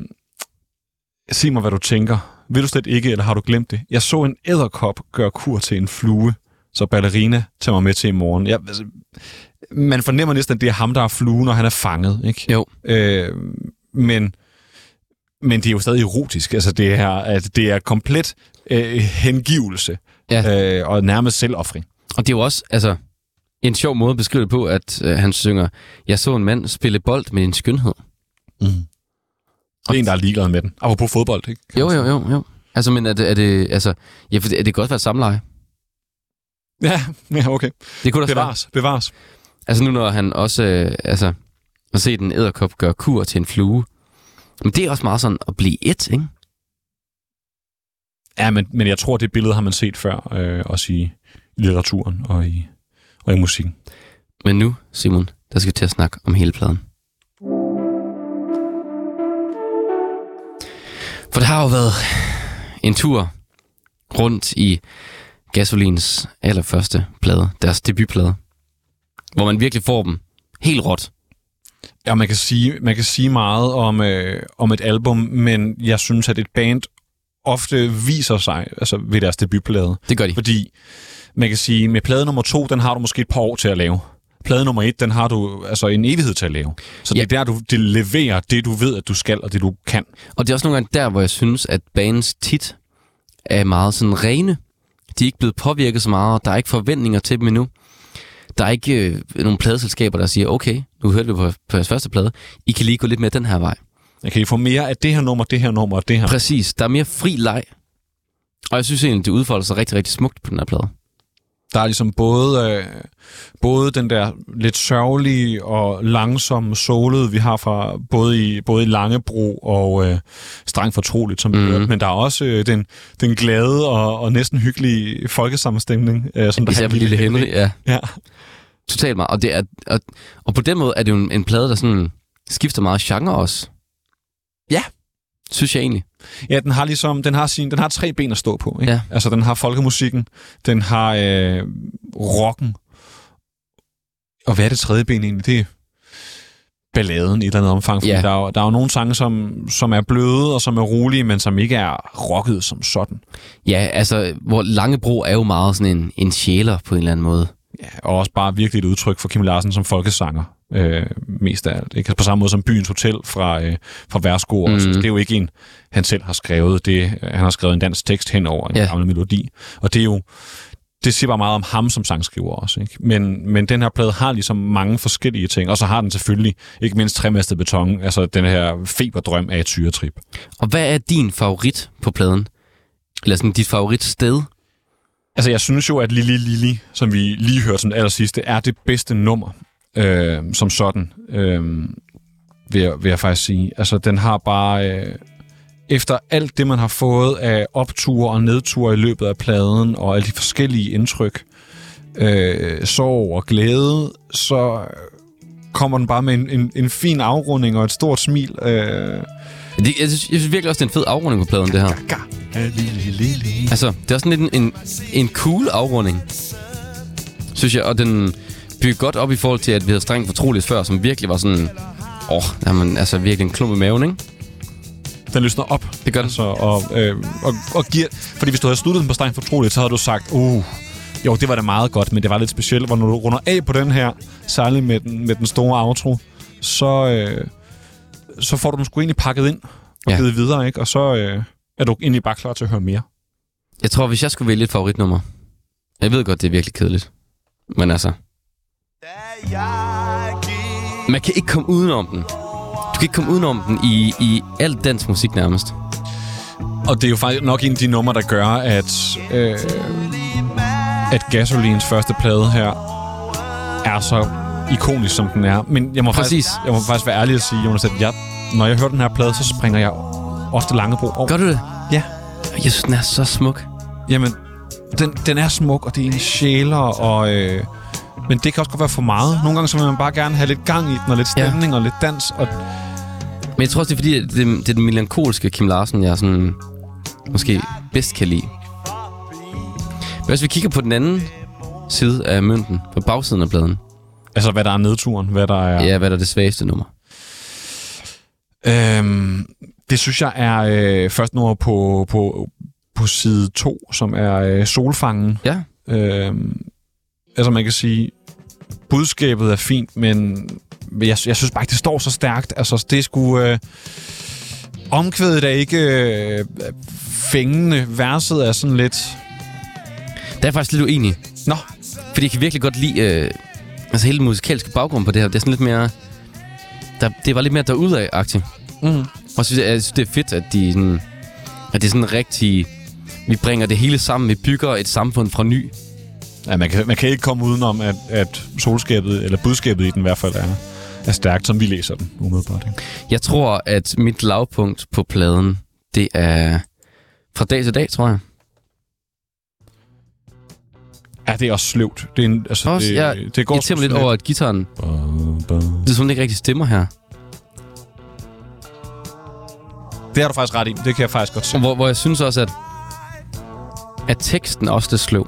sig mig, hvad du tænker. Vil du slet ikke, eller har du glemt det? Jeg så en æderkop gøre kur til en flue, så ballerina tager mig med til i morgen. Jeg, altså, man fornemmer næsten, at det er ham, der er fluen, når han er fanget. Ikke? jo. Øh, men, men det er jo stadig erotisk. Altså, det er, at det er komplet øh, hengivelse Ja. øh, og nærmest selvoffring. Og det er jo også altså, en sjov måde at beskrive det på, at øh, han synger, jeg så en mand spille bold med din skønhed. Mm. Det er en, der er ligeglad med den. Apropos fodbold, ikke? Jo, jo, jo, jo. Altså, men er det, er det, altså, ja, for det, er det godt være et samleje? Ja, ja okay. Det kunne da være. Bevares, bevares. Altså nu, når han også, øh, altså, at se den æderkop gøre kur til en flue. Men det er også meget sådan at blive et, ikke? Ja, men, men jeg tror, det billede har man set før, øh, også i, i litteraturen og i, og i musikken. Men nu, Simon, der skal vi til at snakke om hele pladen. For det har jo været en tur rundt i Gasolins allerførste plade, deres debutplade, hvor man virkelig får dem helt råt. Ja, man kan sige, man kan sige meget om, øh, om et album, men jeg synes, at et band ofte viser sig altså ved deres debutplade. Det gør de. Fordi man kan sige, med plade nummer to, den har du måske et par år til at lave. Plade nummer et, den har du altså en evighed til at lave. Så det Ja. er der, du det leverer det, du ved, at du skal, og det, du kan. Og det er også nogle gange der, hvor jeg synes, at bands tit er meget sådan rene. De er ikke blevet påvirket så meget, der er ikke forventninger til dem endnu. Der er ikke øh, nogen pladeselskaber, der siger, okay, nu hørte vi på, på jeres første plade, I kan lige gå lidt mere den her vej. Jeg kan I få mere af det her nummer, det her nummer og det her. Præcis, der er mere fri leg. Og jeg synes egentlig, det udfolder sig rigtig, rigtig smukt på den her plade. Der er ligesom både, øh, både den der lidt sørgelige og langsomme solede, vi har fra både i, både i Langebro og øh, Streng Fortroligt, som vi Mhm. hørte, men der er også øh, den, den glade og, og næsten hyggelige folkesammenstemning. Øh, som der Især på Lille Henry, ja. Ja. Totalt meget. Og, det er, og, og på den måde er det jo en, en plade, der sådan skifter meget genre også. Ja. Synes jeg egentlig. Ja, den har ligesom, den har, sin, den har tre ben at stå på. Ikke? Ja. Altså, den har folkemusikken, den har øh, rocken, og hvad er det tredje ben egentlig? Det er balladen i et eller andet omfang. Fordi Ja. der, er, jo- der er jo nogle sange, som, som er bløde og som er rolige, men som ikke er rocket som sådan. Ja, altså, hvor Langebro er jo meget sådan en, en sjæler på en eller anden måde. Ja, og også bare virkelig et udtryk for Kim Larsen som folkesanger. Øh, mest af alt. Ikke? På samme måde som Byens Hotel fra, øh, fra Værsgo. Mm. Mhm. Det er jo ikke en, han selv har skrevet. Det, han har skrevet en dansk tekst hen over en Ja. gammel melodi. Og det er jo det siger bare meget om ham som sangskriver også. Ikke? Men, men den her plade har ligesom mange forskellige ting. Og så har den selvfølgelig ikke mindst tremastet beton. Altså den her feberdrøm af et syretrip. Og hvad er din favorit på pladen? Eller sådan dit favoritsted? Altså, jeg synes jo, at Lili Lili, som vi lige hørte som det aller sidste, er det bedste nummer øh, som sådan, øh, vil, jeg, vil jeg faktisk sige. Altså, den har bare... Øh, efter alt det, man har fået af opture og nedture i løbet af pladen, og alle de forskellige indtryk, øh, sorg og glæde, så kommer den bare med en, en, en fin afrunding og et stort smil. Øh, Det, jeg, synes, jeg synes virkelig også, det er en fed afrunding på pladen, det her. Altså, det er sådan lidt en, en, en cool afrunding, synes jeg. Og den bygger godt op i forhold til, at vi havde strengt fortroligt før, som virkelig var sådan... Åh, oh, jamen, altså virkelig en klump i maven, ikke? den løsner op. Det gør den. Altså, og, øh, og, og giver, fordi hvis du havde sluttet den på streng fortroligt, så havde du sagt, uh, jo, det var da meget godt, men det var lidt specielt, hvor når du runder af på den her, særligt med den, med den store outro, så, øh, så får du den sgu egentlig pakket ind og ja. givet videre, ikke? Og så øh, er du egentlig bare klar til at høre mere. Jeg tror, hvis jeg skulle vælge et favoritnummer... Jeg ved godt, det er virkelig kedeligt. Men altså, man kan ikke komme udenom den. Du kan ikke komme udenom den i, i al dansk musik nærmest. Og det er jo faktisk nok en af de numre, der gør, at, øh, at Gasolins første plade her er så ikonisk, som den er. Men jeg må, Præcis. faktisk, jeg må faktisk være ærlig at sige, Jonas, at jeg, når jeg hører den her plade, så springer jeg ofte Langebro over. Gør du det? Ja. Jeg synes, den er så smuk. Jamen, den, den er smuk, og det er en sjæler, og... Øh, men det kan også godt være for meget. Nogle gange så vil man bare gerne have lidt gang i den, og lidt Ja. stemning og lidt dans. Og Men jeg tror også, det er fordi, det, det er den melankolske Kim Larsen, jeg sådan, måske bedst kan lide. Men hvis vi kigger på den anden side af mønten, på bagsiden af pladen, altså, hvad der er nedturen, hvad der er... ja, ja hvad er det svageste nummer? Øhm, det synes jeg er øh, først nummer på, på, på side 2, som er øh, Solfangen. Ja. Øhm, altså, man kan sige, budskabet er fint, men jeg, jeg synes bare ikke, det står så stærkt. Altså, det sgu... Øh, omkvædet er ikke øh, fængende. Verset er sådan lidt... Der er jeg faktisk lidt uenig. Nå, Fordi jeg kan virkelig godt lide øh, altså hele den musikalske baggrund på det her. Det er sådan lidt mere... Der, det var lidt mere derudad-agtigt. Mm. Og så jeg, jeg synes, det er fedt, at, de sådan, at det er sådan rigtig... Vi bringer det hele sammen. Vi bygger et samfund fra ny. Ja, man kan, man kan ikke komme udenom, at, at solskabet, eller budskabet i den i hvert fald er, er stærkt, som vi læser den umiddelbart. Ikke? Jeg tror, at mit lavpunkt på pladen, det er fra dag til dag, tror jeg. Ja, det er også sløvt. Det, er en, altså, Også, det, jeg det går irriterer mig lidt over, at gitaren, det er som ikke rigtig stemmer her. Det har du faktisk ret i. Det kan jeg faktisk godt se. Hvor, hvor jeg synes også, at, at teksten også er sløv.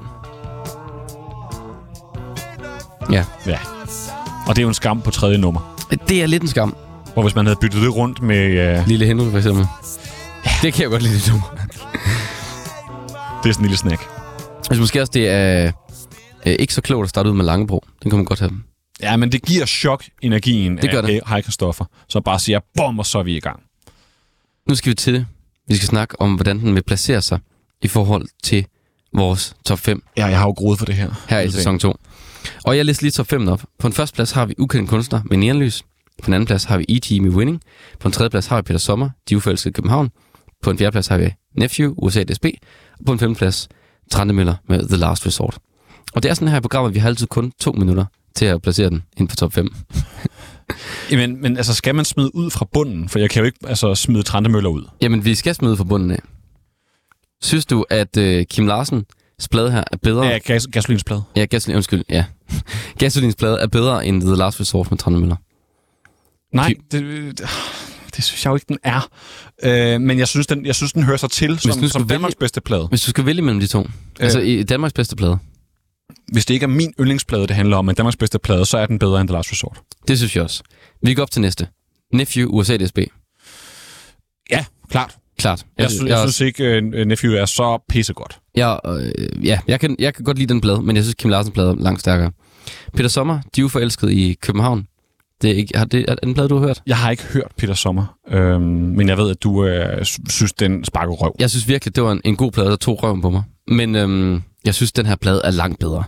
Ja, Ja. Og det er jo en skam på tredje nummer. det er lidt en skam. Hvor hvis man havde byttet det rundt med... Uh, Lille Henry for eksempel. Det kan jeg godt lide, det nummer. Det er sådan en lille snack. Jeg synes måske også, det er øh, ikke så klogt at starte ud med Langebro. Den kan man godt have. Ja, men det giver chok energien Det gør af det. Hej Kristoffer. Så bare siger, bum, og så er vi i gang. Nu skal vi til det. Vi skal snakke om, hvordan den vil placere sig i forhold til vores top 5 Ja, jeg har jo groet for det her. her i sæson 2. Og jeg læser lige top 5 op. På en første plads har vi Ukendt Kunstner med Neonlys. På en anden plads har vi E.T. med Winning. På en tredje plads har vi Peter Sommer, De Uforelskede København. På en fjerde plads har vi Nephew, USA DSB. Og på en femte plads, Trandemøller med The Last Resort. Og det er sådan her i programmet, vi har altid kun to minutter til at placere den inden for top 5. Jamen, men altså, skal man smide ud fra bunden? For jeg kan jo ikke altså, smide Trandemøller ud. Jamen, vi skal smide fra bunden af. Synes du, at øh, Kim Larsens plade her er bedre? Ja, gas, gasolinsplade. Ja, gasolin, undskyld, ja. Gasolins plade er bedre end The Last Resort med Trandemøller. Nej, det, det, det synes jeg jo ikke, den er. Øh, men jeg synes, den, jeg synes, den hører sig til som, som Danmarks vælge- bedste plade. Hvis du skal vælge mellem de to. Øh. Altså i Danmarks bedste plade. Hvis det ikke er min yndlingsplade, det handler om, men Danmarks bedste plade, så er den bedre end The Last Resort. Det synes jeg også. Vi går op til næste. Nephew, USA DSB. Ja, klart. Klart. Jeg, synes, jeg, jeg synes ikke, uh, Nephew er så pissegodt. Jeg, øh, ja, jeg kan, jeg kan godt lide den plade, men jeg synes, Kim Larsens plade er langt stærkere. Peter Sommer, de er uforelskede i København. Det er, ikke, har det, er det en plade, du har hørt? Jeg har ikke hørt Peter Sommer, øhm, men jeg ved, at du øh, sy- synes, den sparker røv. Jeg synes virkelig, det var en, en god plade, der tog røven på mig. Men øhm, jeg synes, den her plade er langt bedre.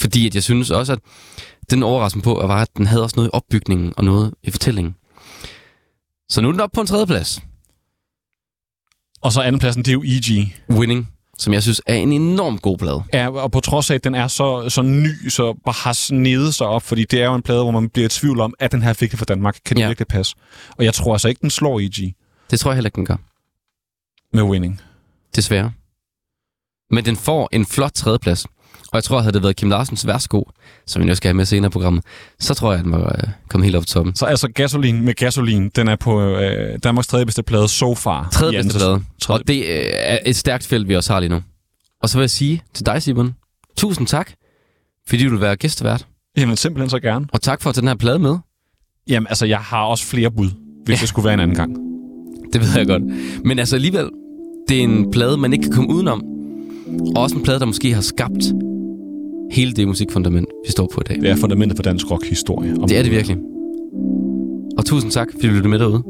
Fordi at jeg synes også, at den overraskede mig på, at, var, at den havde også noget i opbygningen og noget i fortællingen. Så nu er den oppe på en tredje plads. Og så andenpladsen, det er jo E.G. Winning, som jeg synes er en enorm god plade. Ja, og på trods af, at den er så, så ny, så bare har snedet sig op, fordi det er jo en plade, hvor man bliver i tvivl om, at den her fik det fra Danmark. Kan det Ja. virkelig passe? Og jeg tror altså ikke, den slår E.G. Det tror jeg heller ikke, den gør. med Winning. Desværre. Men den får en flot tredjeplads. Og jeg tror, havde det været Kim Larsens værsgo, som vi nu skal have med senere i programmet, så tror jeg, at den var øh, kommet helt op til toppen. Så altså Gasolin med Gasolin, den er på øh, Danmarks tredje bedste plade so far. Tredje bedste plade. Og det øh, er et stærkt felt, vi også har lige nu. Og så vil jeg sige til dig, Simon, tusind tak, fordi du vil være gæstevært. Jamen simpelthen så gerne. Og tak for at tage den her plade med. Jamen altså, jeg har også flere bud, hvis ja. det skulle være en anden gang. Det ved jeg godt. Men altså alligevel, det er en plade, man ikke kan komme udenom. Og også en plade, der måske har skabt hele det musikfundament, vi står på i dag. Det er fundamentet for dansk rock-historie. Det er det virkelig. Og tusind tak, fordi du lyttede med derude.